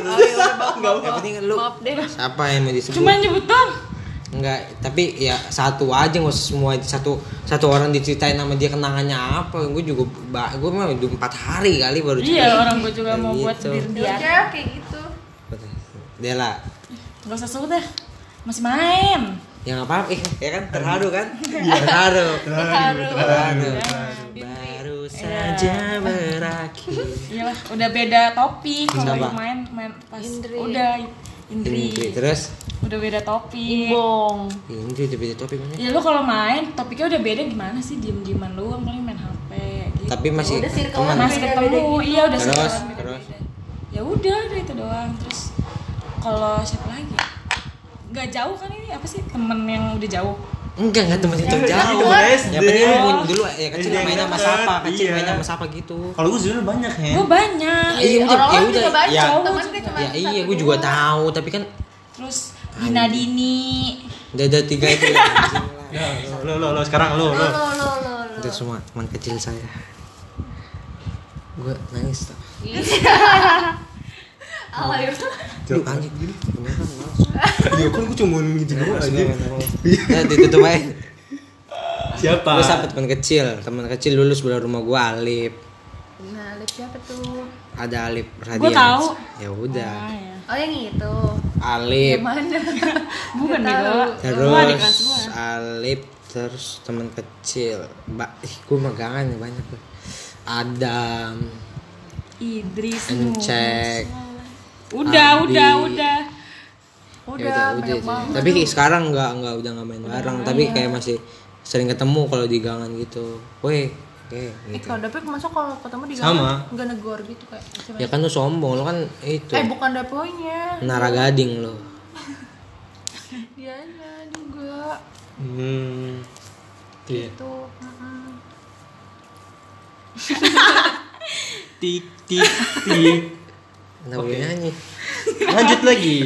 Enggak Yang penting lu maaf deh siapa yang mau disebut? Cuma nyebut dong. Enggak, tapi ya satu aja nggak usah semua satu satu orang diceritain sama dia kenangannya apa. Gue juga gue mah udah empat hari kali baru Iya orang gue juga mau buat Gitu. dir dia. ya kayak gitu Dela, Gak usah sebut deh. Masih main. yang apa apa ya kan terharu kan? <laughs> terharu. Terharu. Terharu. Baru saja berakhir. Iyalah, udah beda topik kalau main main pas Indri. udah Indri. Indri. Terus Udah beda topik. Imbong Indri udah beda topik mana? Ya lu kalau main topiknya udah beda gimana sih diem-dieman lu paling main HP gitu. Tapi masih Udah teman. Masih ketemu, gitu. iya udah Terus, sekarang terus. beda-beda. Ya udah, udah itu doang. Terus kalau siapa lagi? Gak jauh kan ini apa sih temen yang udah jauh? Enggak, enggak temen itu jauh. Ya penting lu punya- dulu ya kecil Jadi yang main sama deket, siapa, kecil iya. main sama siapa gitu. Kalau gue sebenarnya banyak ya. Gue banyak. Iya, udah, ya juga udah. banyak Ya, temen gue cuma ya iya, gue juga tahu, tapi kan Terus Dina Dini. udah ada tiga itu. <laughs> ya. Lo, lo, lo, sekarang lo, lo lo. lo lo lo lo Itu semua teman kecil saya. Gue nangis tuh. <laughs> alay Lu anjing. Beneran males. Iya kan gue cuma gitu aja. gue, males. Ya ditutup aja. Siapa? Gue sampai teman kecil, teman kecil dulu sebelah rumah gue Alip. nah lip siapa tuh Ada Alip Radian. Gua tahu. Ya udah. Ah, ya. oh yang itu Alip. yang mana <laughs> Bukan kelas Terus. Alip terus teman kecil. Mbak, ih gue megangan banyak gue. Adam, Idris Encek. Udah, Adi. udah, udah. Ya udah udah, banyak udah. banget Tapi sekarang nggak nggak udah nggak main bareng, tapi kayak masih sering ketemu kalau di gangan gitu. Woi, oke Eh, gitu. kalau Dapet masuk kalau ketemu di Sama. nggak negor gitu kayak coba. Ya kan lu sombong, lu kan itu. Eh bukan Dapoinya. Menara Gading lu. dianya <laughs> juga Hmm. Iya. itu mm-mm. Tik tik tik. Nggak boleh nyanyi. Lanjut lagi.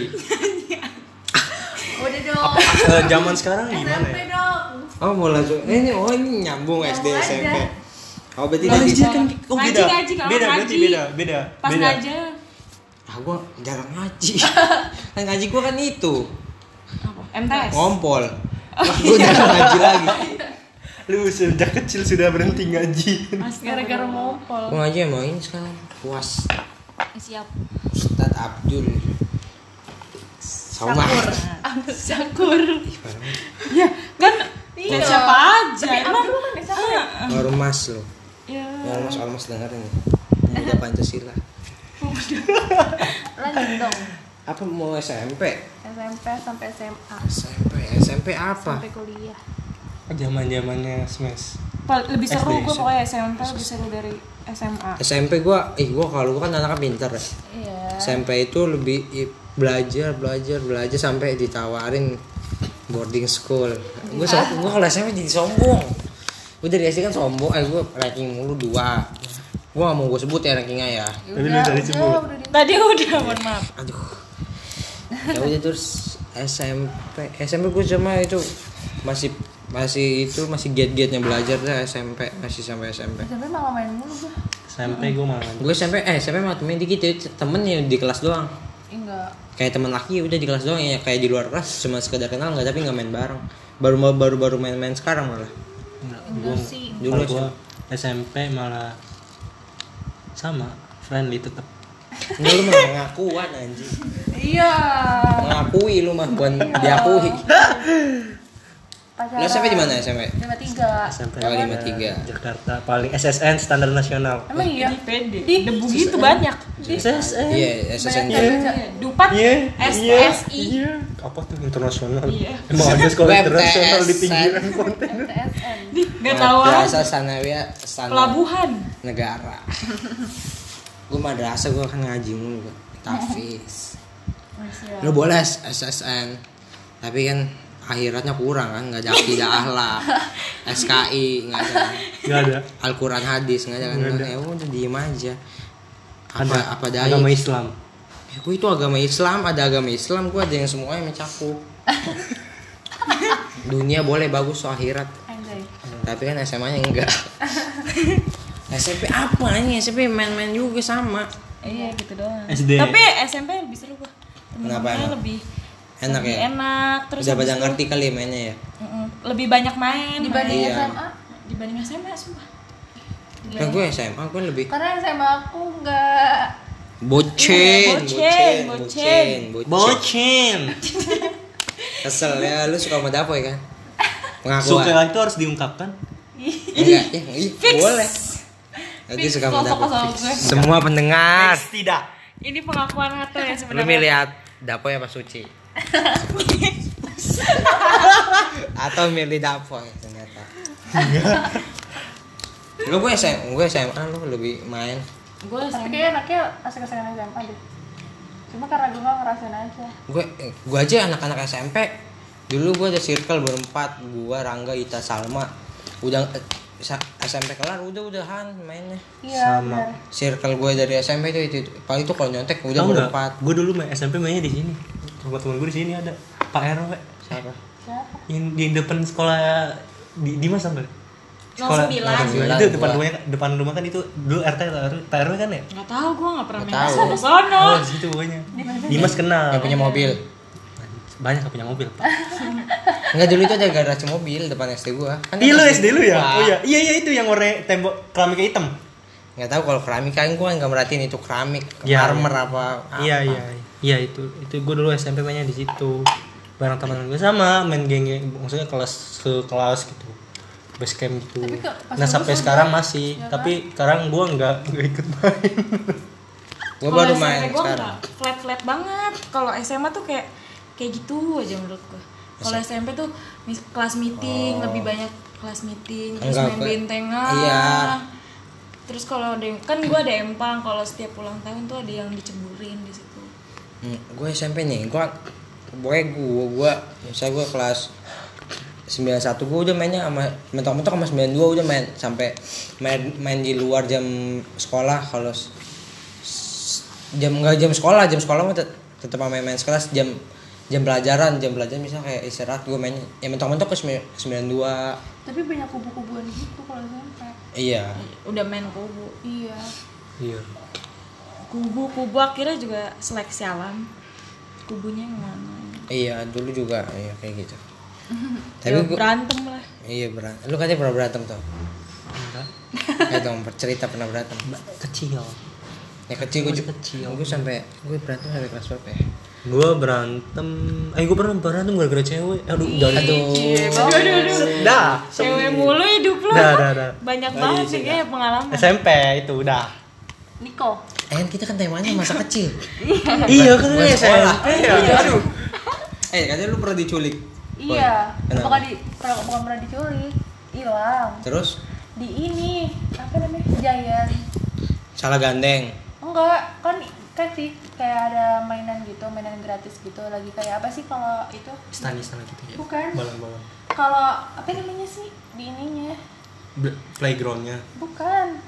udah dong Eh, zaman sekarang gimana SMP ya? dong Oh mau langsung. Eh, ini oh ini nyambung SD SMP. aja. Oh berarti Ngaji dari kan oh Ngaji, beda. ngaji, kalau Beda ngaji. berarti beda, beda. Pas beda. ngajar. ah gua jarang ngaji. <laughs> kan ngaji gua kan itu Apa? MTS. ngompol. Wah, gua jarang ngaji lagi. <laughs> Lu sejak kecil sudah berhenti ngaji. gara-gara ngompol Gua ngaji emang ini sekarang puas. Siap. Ustadz Abdul. Sama. Syakur. Ya, kan Iya. siapa aja. tapi Emang Abdul kan SMP Ormas lo. ya. Ormas ormas dengerin nih. Pemuda Pancasila. <laughs> lanjut dong Apa mau SMP? SMP sampai SMA SMP, SMP apa? sampai kuliah Zaman zamannya smash. Pa- lebih seru gue pokoknya SMP lebih seru dari SMA. SMP gua, ih gua kalau gua kan anaknya pinter ya. iya SMP itu lebih belajar, belajar, belajar sampai ditawarin boarding school. Gua so, gua kalau SMP jadi sombong. Gua dari SD kan sombong, eh gua ranking mulu dua. Gua gak mau gue sebut ya rankingnya ya. Tapi lu tadi sebut. udah di Tadi udah, mohon maaf. Aduh. Ya udah terus SMP, SMP gue cuma itu masih masih itu masih gate-gate-nya belajar deh SMP masih sampai SMP. SMP malah main mulu gue SMP gue malah. Gue SMP eh SMP mah temen dikit ya temen ya di kelas doang. enggak Kayak temen laki udah di kelas doang ya kayak di luar kelas cuma sekedar kenal nggak tapi nggak main bareng. Baru baru baru main-main sekarang malah. enggak sih Dulu gua SMP malah sama friendly tetap. Ini lu mah pengakuan anjing. iya Mengakui lu mah bukan diakui. Pacaran Lu SMP di mana SMP? lima tiga SMP Oh, 53. Jakarta paling SSN standar nasional. emang iya pede. Debu gitu banyak. SSN. Iya, SSN. Dupat Iya. Iya. SSI. Iya. Apa tuh internasional? Iya. Emang ada sekolah internasional di pinggiran konten. MTSN Gak tahu Madrasah aja. Sanawiyah Sana Pelabuhan. negara. <laughs> gue madrasah gue kan ngaji mulu. Masih Lu boleh SSN. Tapi kan akhiratnya kurang kan nggak ada akidah akhlak <laughs> SKI nggak ada kan? Gak ada. Al-Quran hadis nggak ada kan Nggak ada. ya udah diem aja apa Ada. apa daya Agama Islam. ya, gue itu agama Islam ada agama Islam gue ada yang semuanya mencakup <laughs> dunia boleh bagus so akhirat anjay tapi kan SMA nya enggak <laughs> SMP apa nih SMP main-main juga sama Iya gitu doang. SD. Tapi SMP lebih seru gua. Kenapa lebih enak lebih ya? enak terus udah pada ngerti kali ya mainnya ya? Mm-mm, lebih banyak main. Dibanding Iya. SMA dibanding SMA sumpah. Kan gue SMA gue lebih karena SMA aku enggak bocin Bocin, bocin. bocin Bocin. <laughs> kesel ya lu suka sama Dapoy kan? Suka pengakuan itu harus diungkapkan. enggak ya iya, boleh. Nanti suka gue. semua pendengar. Tidak. ini pengakuan Hato ya lu sebenarnya. Milih at- Dapoy apa Suci <laughs> atau milih Dapoy ternyata. <laughs> Lu gue SMA gue SMA lu lebih main. Gue tapi kayaknya anaknya asik-asikan SMA deh. Cuma karena gue gak ngerasain aja. Gue gue aja anak-anak SMP dulu gue ada circle berempat gue Rangga Ita Salma. Udah eh, SMP kelar udah udahan mainnya. Iya Sama. benar circle gue dari SMP itu itu, itu. paling itu kalau nyontek udah nggak? berempat. Gue dulu main SMP mainnya di sini. Rumah temen gue di sini ada Pak RW. siapa siapa Yang di depan sekolah di Dimas sampai. 09. itu depan rumahnya depan rumah kan itu dulu RT atau RW, Pak RW kan ya? nggak tahu gue nggak pernah main ke sono Oh, di situ pokoknya. Dimas kenal. yang punya mobil Banyak yang punya mobil. Pak. <laughs> Enggak dulu itu ada garasi mobil depan SD gua. Kan Iya lu SD lu ya? Wah. Oh iya, iya iya itu yang warna tembok keramiknya hitam. Nggak tahu kalau keramik kan gua nggak merhatiin itu keramik, Iya, marmer iya. apa. Iya iya iya itu itu gue dulu SMP mainnya di situ bareng teman gue sama main geng maksudnya kelas sekelas gitu base camp gitu ke- nah sampai sekarang masih ya kan? tapi sekarang gue nggak nggak ikut main Gua Kalau baru SMP main gua sekarang. flat flat banget kalau SMA tuh kayak kayak gitu aja menurut gue kalau SMP tuh mis- kelas meeting lebih banyak kelas meeting terus Oh. Enggak, main bentengan Iya. Terus kalau ada kan gue ada empang kalau setiap ulang tahun tuh ada yang diceburin di situ. Hmm, gue SMP nih, gua pokoknya gua gua misalnya gua kelas 91 gua udah mainnya sama mentok-mentok sama 92 udah main sampai main main di luar jam sekolah kalau jam nggak jam sekolah jam sekolah mah tet- tetap main main sekelas jam jam pelajaran jam pelajaran misalnya kayak istirahat gua main ya mentok-mentok ke 92 tapi banyak kubu-kubuan gitu kalau SMP iya. Udah main kubu. Iya. Iya. Kubu kubu akhirnya juga seleksi alam. Kubunya yang mana? Iya dulu juga iya kayak gitu. <laughs> Tapi tapi gua, berantem lah. Iya berantem lu katanya pernah berantem tuh? Enggak. Ayo dong cerita pernah berantem. Kecil. Ya kecil gue juga kecil. Gue sampai gue berantem sampai kelas berapa ya? Gue berantem. Eh gue pernah berantem gara-gara cewek. Aduh jangan. Aduh. aduh aduh. Aduh. Dah. Cewek mulu hidup lo dah dah dah. Banyak banget sih kayak pengalaman. SMP itu udah Niko. Eh kan kita kan temanya masa kecil. iya. Kan sekolah. SMP aduh. Eh katanya lu pernah diculik. iya. Kenapa? bukan di pernah bukan pernah diculik. Hilang. Terus? Di ini. Apa namanya? Giant salah gandeng. enggak. Kan kan sih kayak ada mainan gitu mainan gratis gitu. Lagi kayak apa sih kalau itu? Stani stani gitu ya? Bukan. Balon-balon. Kalau apa namanya sih di ininya? Playgroundnya. Bukan.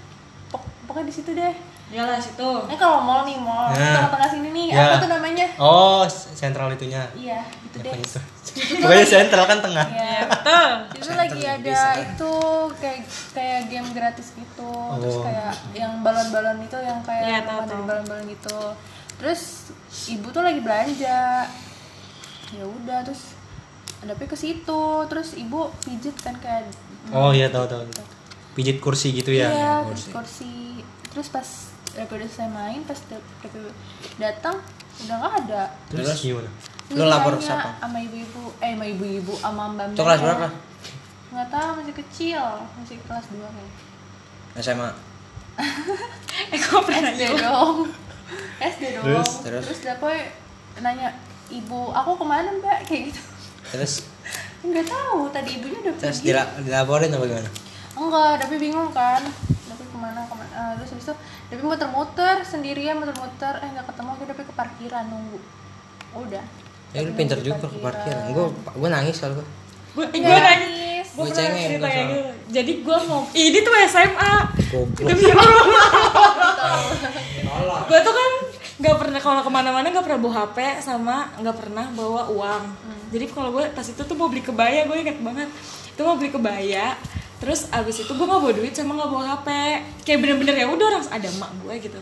Pok- pokoknya di situ deh Yalah situ. ini kalau mall nih mall. Ya. tengah-tengah sini nih Ya. apa tuh namanya? Oh sentral itunya. Iya itu deh. Pokoknya itu pokoknya sentral kan tengah. Iya. <laughs> Betul. itu lagi ada itu kayak kayak game gratis gitu. Terus Oh. kayak yang balon-balon itu yang kayak dari tahu. balon-balon gitu. Terus ibu tuh lagi belanja. Ya udah terus hadapnya ke situ. Terus ibu pijit kan kayak oh iya tahu tahu pijit kursi gitu ya? Iya terus kursi. Terus pas Udah selesai main pas Repe datang udah nggak ada terus Terus? gimana Lu lapor siapa? sama ibu-ibu eh sama ibu-ibu sama mbak Itu kelas berapa? nggak tahu masih kecil masih kelas 2 kayak SMA. <laughs> Eh kok pernah SD dong SD dong Terus? Terus? terus Dapoy nanya ibu aku ke mana mbak kayak gitu Terus nggak tahu tadi ibunya udah terus pergi dilaporin apa gimana? enggak tapi bingung kan ke mana ke mana. Eh, terus habis itu tapi muter-muter sendirian muter-muter. Eh nggak ketemu akhirnya tapi ke parkiran nunggu. Udah. Ya lu pinter juga ke parkiran. Gue gue nangis kalau gue. gue nangis. gue Gua pernah cengeng, cerita kayak sama. gitu. Jadi gue mau ini tuh SMA Goblok. demi Allah. Gue tuh kan nggak pernah kalau ke mana-mana nggak pernah bawa HP sama nggak pernah bawa uang. Jadi kalau gue pas itu tuh mau beli kebaya gue inget banget. Itu mau beli kebaya terus abis itu gue nggak bawa duit sama nggak bawa HP kayak bener-bener ya udah orang ada emak gue gitu.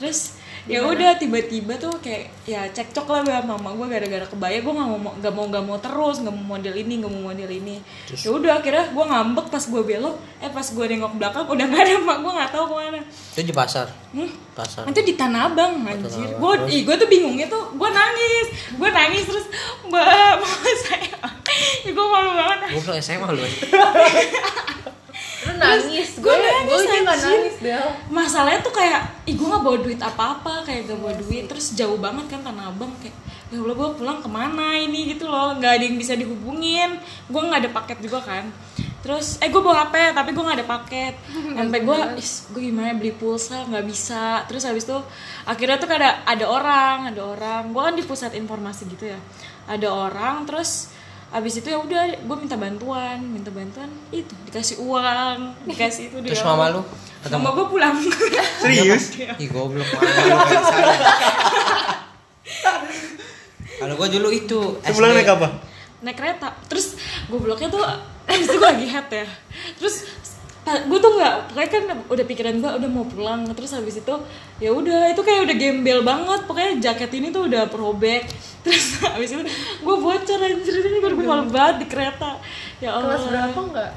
Terus ya udah tiba-tiba tuh kayak ya cekcok lah sama mama gue gara-gara kebaya. Gue nggak mau nggak mau nggak mau terus nggak mau model ini nggak mau model ini. Ya udah akhirnya gue ngambek pas gue belok. Eh pas gue nengok belakang udah nggak ada emak gue nggak tahu ke mana. Itu di pasar. Hmm? Pasar. itu di Tanah Abang anjir. Abang, gue ih gue tuh bingungnya tuh gue nangis. Gue nangis terus mbak mama saya. <laughs> Ya, gue malu banget. Goblok SMA lu. <laughs> lu nangis. Gue nangis, gue nangis Bel masalahnya tuh kayak ih gue nggak bawa duit apa-apa kayak gak bawa duit terus jauh banget kan Tanah Abang kayak ya Allah gue pulang ke mana ini? Gitu loh. Nggak ada yang bisa dihubungin. Gue nggak ada paket juga kan. Terus eh gue bawa HP tapi gue nggak ada paket. <laughs> Sampai gue is gue gimana beli pulsa? Nggak bisa. Terus habis itu akhirnya tuh ada ada orang ada orang. Gue kan di pusat informasi gitu ya. Ada orang terus Abis itu ya udah gue minta bantuan, minta bantuan itu dikasih uang, dikasih itu Terus dia. mama lu ketemu? Mama gue pulang. <laughs> serius Ih goblok. <laughs> Kalau gue dulu itu pulang naik apa naik kereta terus gue bloknya tuh habis itu gue lagi head ya terus gue tuh nggak pokoknya kan udah pikiran gue udah mau pulang terus habis itu ya udah itu kayak udah gembel banget pokoknya jaket ini tuh udah robek <laughs> terus habis itu gue bocor anjir ini gue malu banget di kereta ya Allah kelas berapa enggak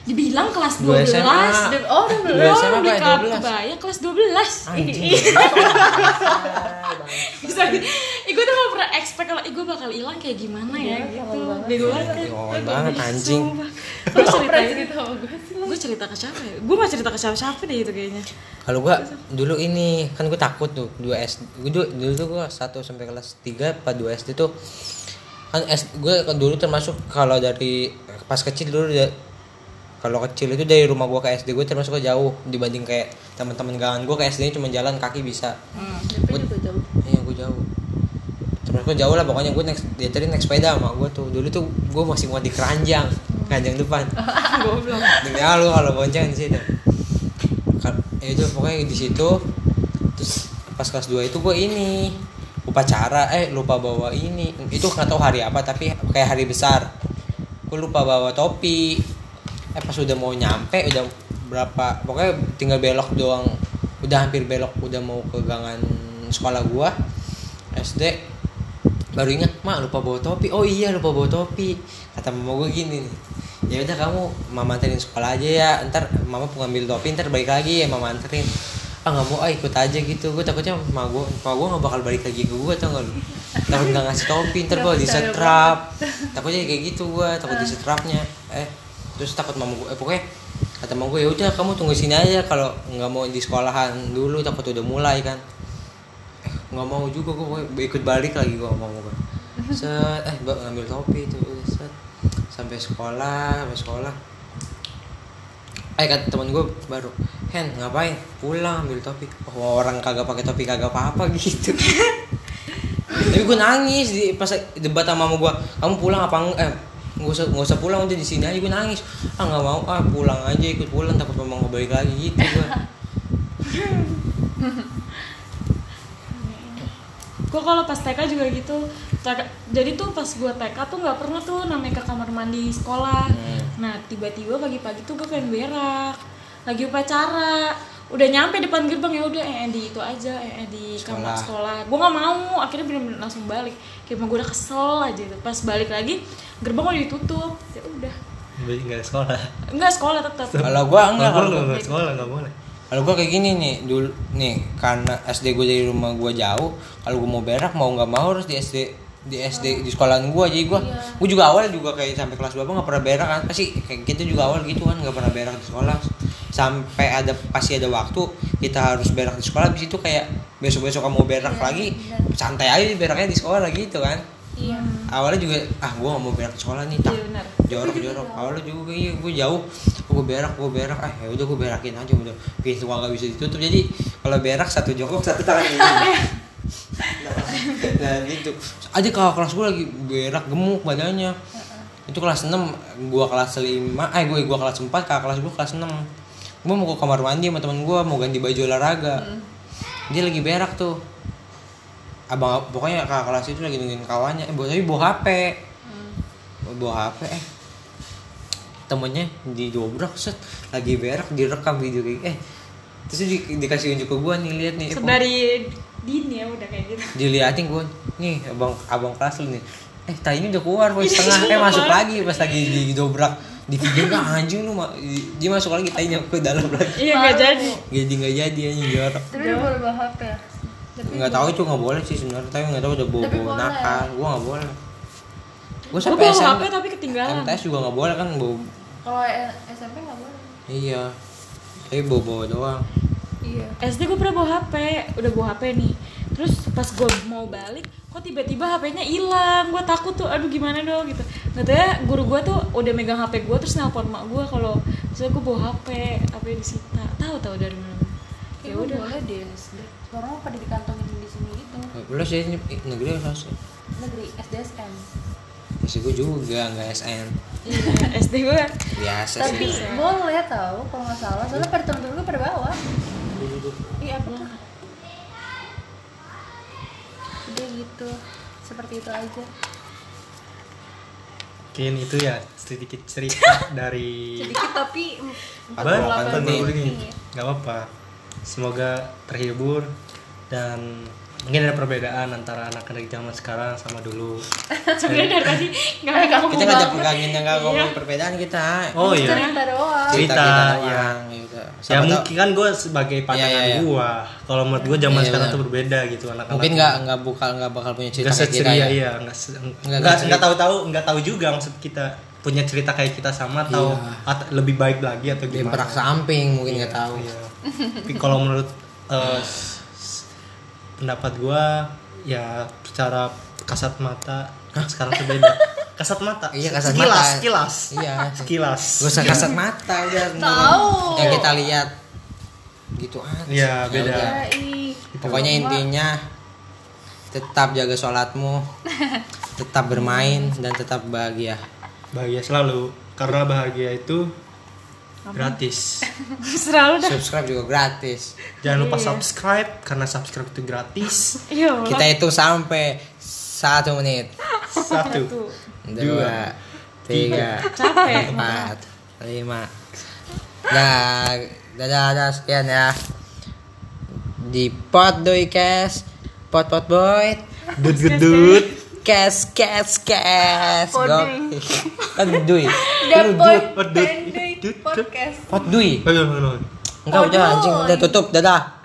dibilang kelas Dua 12 SMA. Dan- oh udah Dua belum SMA apa ya? 12? kebaya kelas 12 Anjing. <laughs> bisa gue tuh gak pernah expect kalau gue bakal hilang kayak gimana ya gitu. bego banget. Kan. Awal banget anjing. gue ceritain cerita sama gue sih gue cerita ke siapa ya? Gue gak cerita ke siapa siapa deh itu kayaknya. Kalau gua dulu ini kan gua takut tuh 2 SD. Gua dulu, dulu tuh gua 1 sampai kelas 3 apa 2 SD tuh kan S, gue dulu termasuk kalau dari pas kecil dulu ya kalau kecil itu dari rumah gua ke SD gue termasuk jauh dibanding kayak teman-teman gawan gua ke SD cuma jalan kaki bisa. Tapi juga jauh. iya gue jauh jauh lah pokoknya gue naik dianterin naik sepeda sama gue tuh. Dulu tuh gue masih muat di keranjang keranjang depan. <laughs> Goblok. Demi lu kalau bonceng di situ. Kan- ya itu pokoknya di situ terus pas kelas 2 itu gue ini upacara eh lupa bawa ini. Itu nggak tahu hari apa tapi kayak hari besar. Gue lupa bawa topi. Eh pas udah mau nyampe udah berapa pokoknya tinggal belok doang. Udah hampir belok udah mau ke gangan sekolah gua SD baru ingat mak lupa bawa topi. Oh iya lupa bawa topi. Kata mama gue gini nih ya udah kamu mama anterin sekolah aja ya ntar mama pengambil topi ntar balik lagi ya mama anterin. Ah nggak mau ah ikut aja gitu. Gue takutnya mama gue mama gue nggak bakal balik lagi ke gue tau gak lu? Takut nggak ngasih topi ntar gue Nggak di percaya setrap takutnya kayak gitu gue takut di setrapnya eh terus takut mama gue eh pokoknya kata mama gue ya udah kamu tunggu sini aja kalau nggak mau di sekolahan dulu takut udah mulai kan nggak mau juga gue ikut balik lagi gue mau gue set eh mbak ngambil topi itu udah set. Sampai sekolah sampai sekolah. Eh kata teman gue baru Hen ngapain? Pulang ambil topi. Oh orang kagak pakai topi kagak apa apa gitu. <laughs> Tapi gue nangis di pas debat sama mama gue kamu pulang apa eh nggak usah nggak usah pulang udah di sini aja. Gue nangis. Ah nggak mau. Ah pulang aja ikut pulang takut mama nggak balik lagi gitu gue <laughs> gue kalau pas TK juga gitu. TK jadi tuh pas gue TK tuh nggak pernah tuh namanya ke kamar mandi sekolah. Hmm. nah tiba-tiba pagi-pagi tuh gue pengen berak. Lagi upacara. Udah nyampe depan gerbang ya udah eh di itu aja eh di kamar Sekolah. gue nggak mau akhirnya bener-bener langsung balik. Kayak gue udah kesel aja tuh pas balik lagi gerbang udah ditutup. Ya udah. Nggak sekolah? Enggak sekolah tetap kalau gue enggak kalau gue nggak sekolah nggak boleh kalau gue kayak gini nih dulu nih karena SD gue dari rumah gue jauh kalau gue mau berak mau nggak mau harus di SD di SD di sekolahan gue jadi gue gue juga awal juga kayak sampai kelas berapa nggak pernah berak kan pasti kayak gitu juga awal gitu kan nggak pernah berak di sekolah. Sampai ada pasti ada waktu kita harus berak di sekolah. Habis itu kayak besok besok kamu berak lagi santai aja beraknya di sekolah gitu kan iya. Awalnya juga ah gue nggak mau berak sekolah nih tak. iya jorok jorok <laughs> awalnya juga iya gue jauh. Gue berak gue berak. Ah ya udah gue berakin aja udah. Pintu gua nggak bisa ditutup. Jadi kalau berak satu jongkok <laughs> satu tangan. <laughs> Ini nah gitu. Aja kalau kelas gue lagi berak gemuk badannya. Itu kelas 6 gua kelas 5 eh gue gua kelas 4 kakak kelas gue kelas 6 gue mau ke kamar mandi sama temen gue mau ganti baju olahraga. Dia lagi berak tuh abang pokoknya kakak kelas itu lagi nungguin kawannya. Eh, bawa- tapi bawa hp bawa hp eh. Temennya didobrak set. Lagi berak direkam video kayak eh. Terus di, dikasih unjuk ke gua nih lihat nih eh, dari dini ya udah kayak gitu. Diliatin gua nih abang abang kelas lu nih. Eh tadinya udah keluar poin setengah. eh masuk lagi pas lagi didobrak di video nggak anjing lu dia masuk lagi tadinya ke dalam lagi. Iya nggak jadi. Jadi nggak jadi anjing jorok. Tapi boleh bawa HP ya nggak tahu itu nggak boleh sih sebenarnya tapi nggak tahu udah bawa Tapi bawa boleh. nakal gua nggak boleh gua gue sampai bawa SMP HP tapi ketinggalan MTS juga nggak boleh kan bawa kalau SMP nggak boleh iya tapi bawa bawa doang iya SD gue pernah bawa HP, udah bawa HP nih. Terus pas gue mau balik, kok tiba-tiba HP-nya hilang. Gue takut tuh, aduh gimana dong gitu. Nggak tahu ya, guru gue tuh udah megang HP gue terus nelpon mak gue kalau misalnya gue bawa HP, HP disita. Tahu tahu dari mana? ya Ya udah. boleh deh SD orang pada dikantongin di sini gitu? Nggak boleh sih ini negeri harus negeri SDSM Masih gue juga nggak SN SD <laughs> gue biasa tapi sih boleh tahu kalau nggak salah soalnya pada temen-temen gue pada bawa iya apa udah gitu seperti itu aja. Mungkin itu ya sedikit cerita <laughs> dari sedikit tapi apa? 48 menit. menit. Nggak apa-apa semoga terhibur dan mungkin ada perbedaan antara anak-anak zaman sekarang sama dulu. <laughs> Sebenarnya dari tadi nggak megang kita nggak ada pegangin yang nggak ngomongin perbedaan kita. Oh iya. Cerita doang. Cerita, Cerita, kita iya. gitu ya tahu- mungkin kan gue sebagai pandangan Iya, iya, iya. gua. Kalau menurut gue zaman Iya, sekarang iya. tuh berbeda gitu anak-anak mungkin nggak nggak bakal nggak bakal punya cerita nggak kayak kita ya. iya. Nggak se- Nggak- nggak nggak nggak tahu-tahu nggak tahu juga maksud kita punya cerita kayak kita sama atau Iya. at- lebih baik lagi atau di gimana? perak samping mungkin nggak tahu. Iya. tapi kalau menurut eh, s- pendapat gua ya secara kasat mata sekarang tuh beda. <laughs> Kasat mata. Iya, kasat sekilas, mata. sekilas. Iya. sekilas. Gak usah kasat mata udah. Tahu. yang kita lihat gitu aja. Iya, Ya beda. Ya, pokoknya intinya tetap jaga sholatmu <laughs> tetap bermain dan tetap bahagia bahagia selalu karena bahagia itu gratis. <laughs> Selalu dah. subscribe juga gratis. Jangan lupa subscribe karena subscribe itu gratis. <laughs> Iya. Kita hitung sampai satu menit. Satu dua tiga Capek. empat lima. Nah dadah dadah sekian ya. Di pot doi kes pot pot boy dut gedut kes kes kes. Poding. kan dui. Depoy Dut, dut, Penduy dut, dut. Podcast. Pot dui. Ayo, ayo, ayo. enggak udah anjing. Udah tutup dadah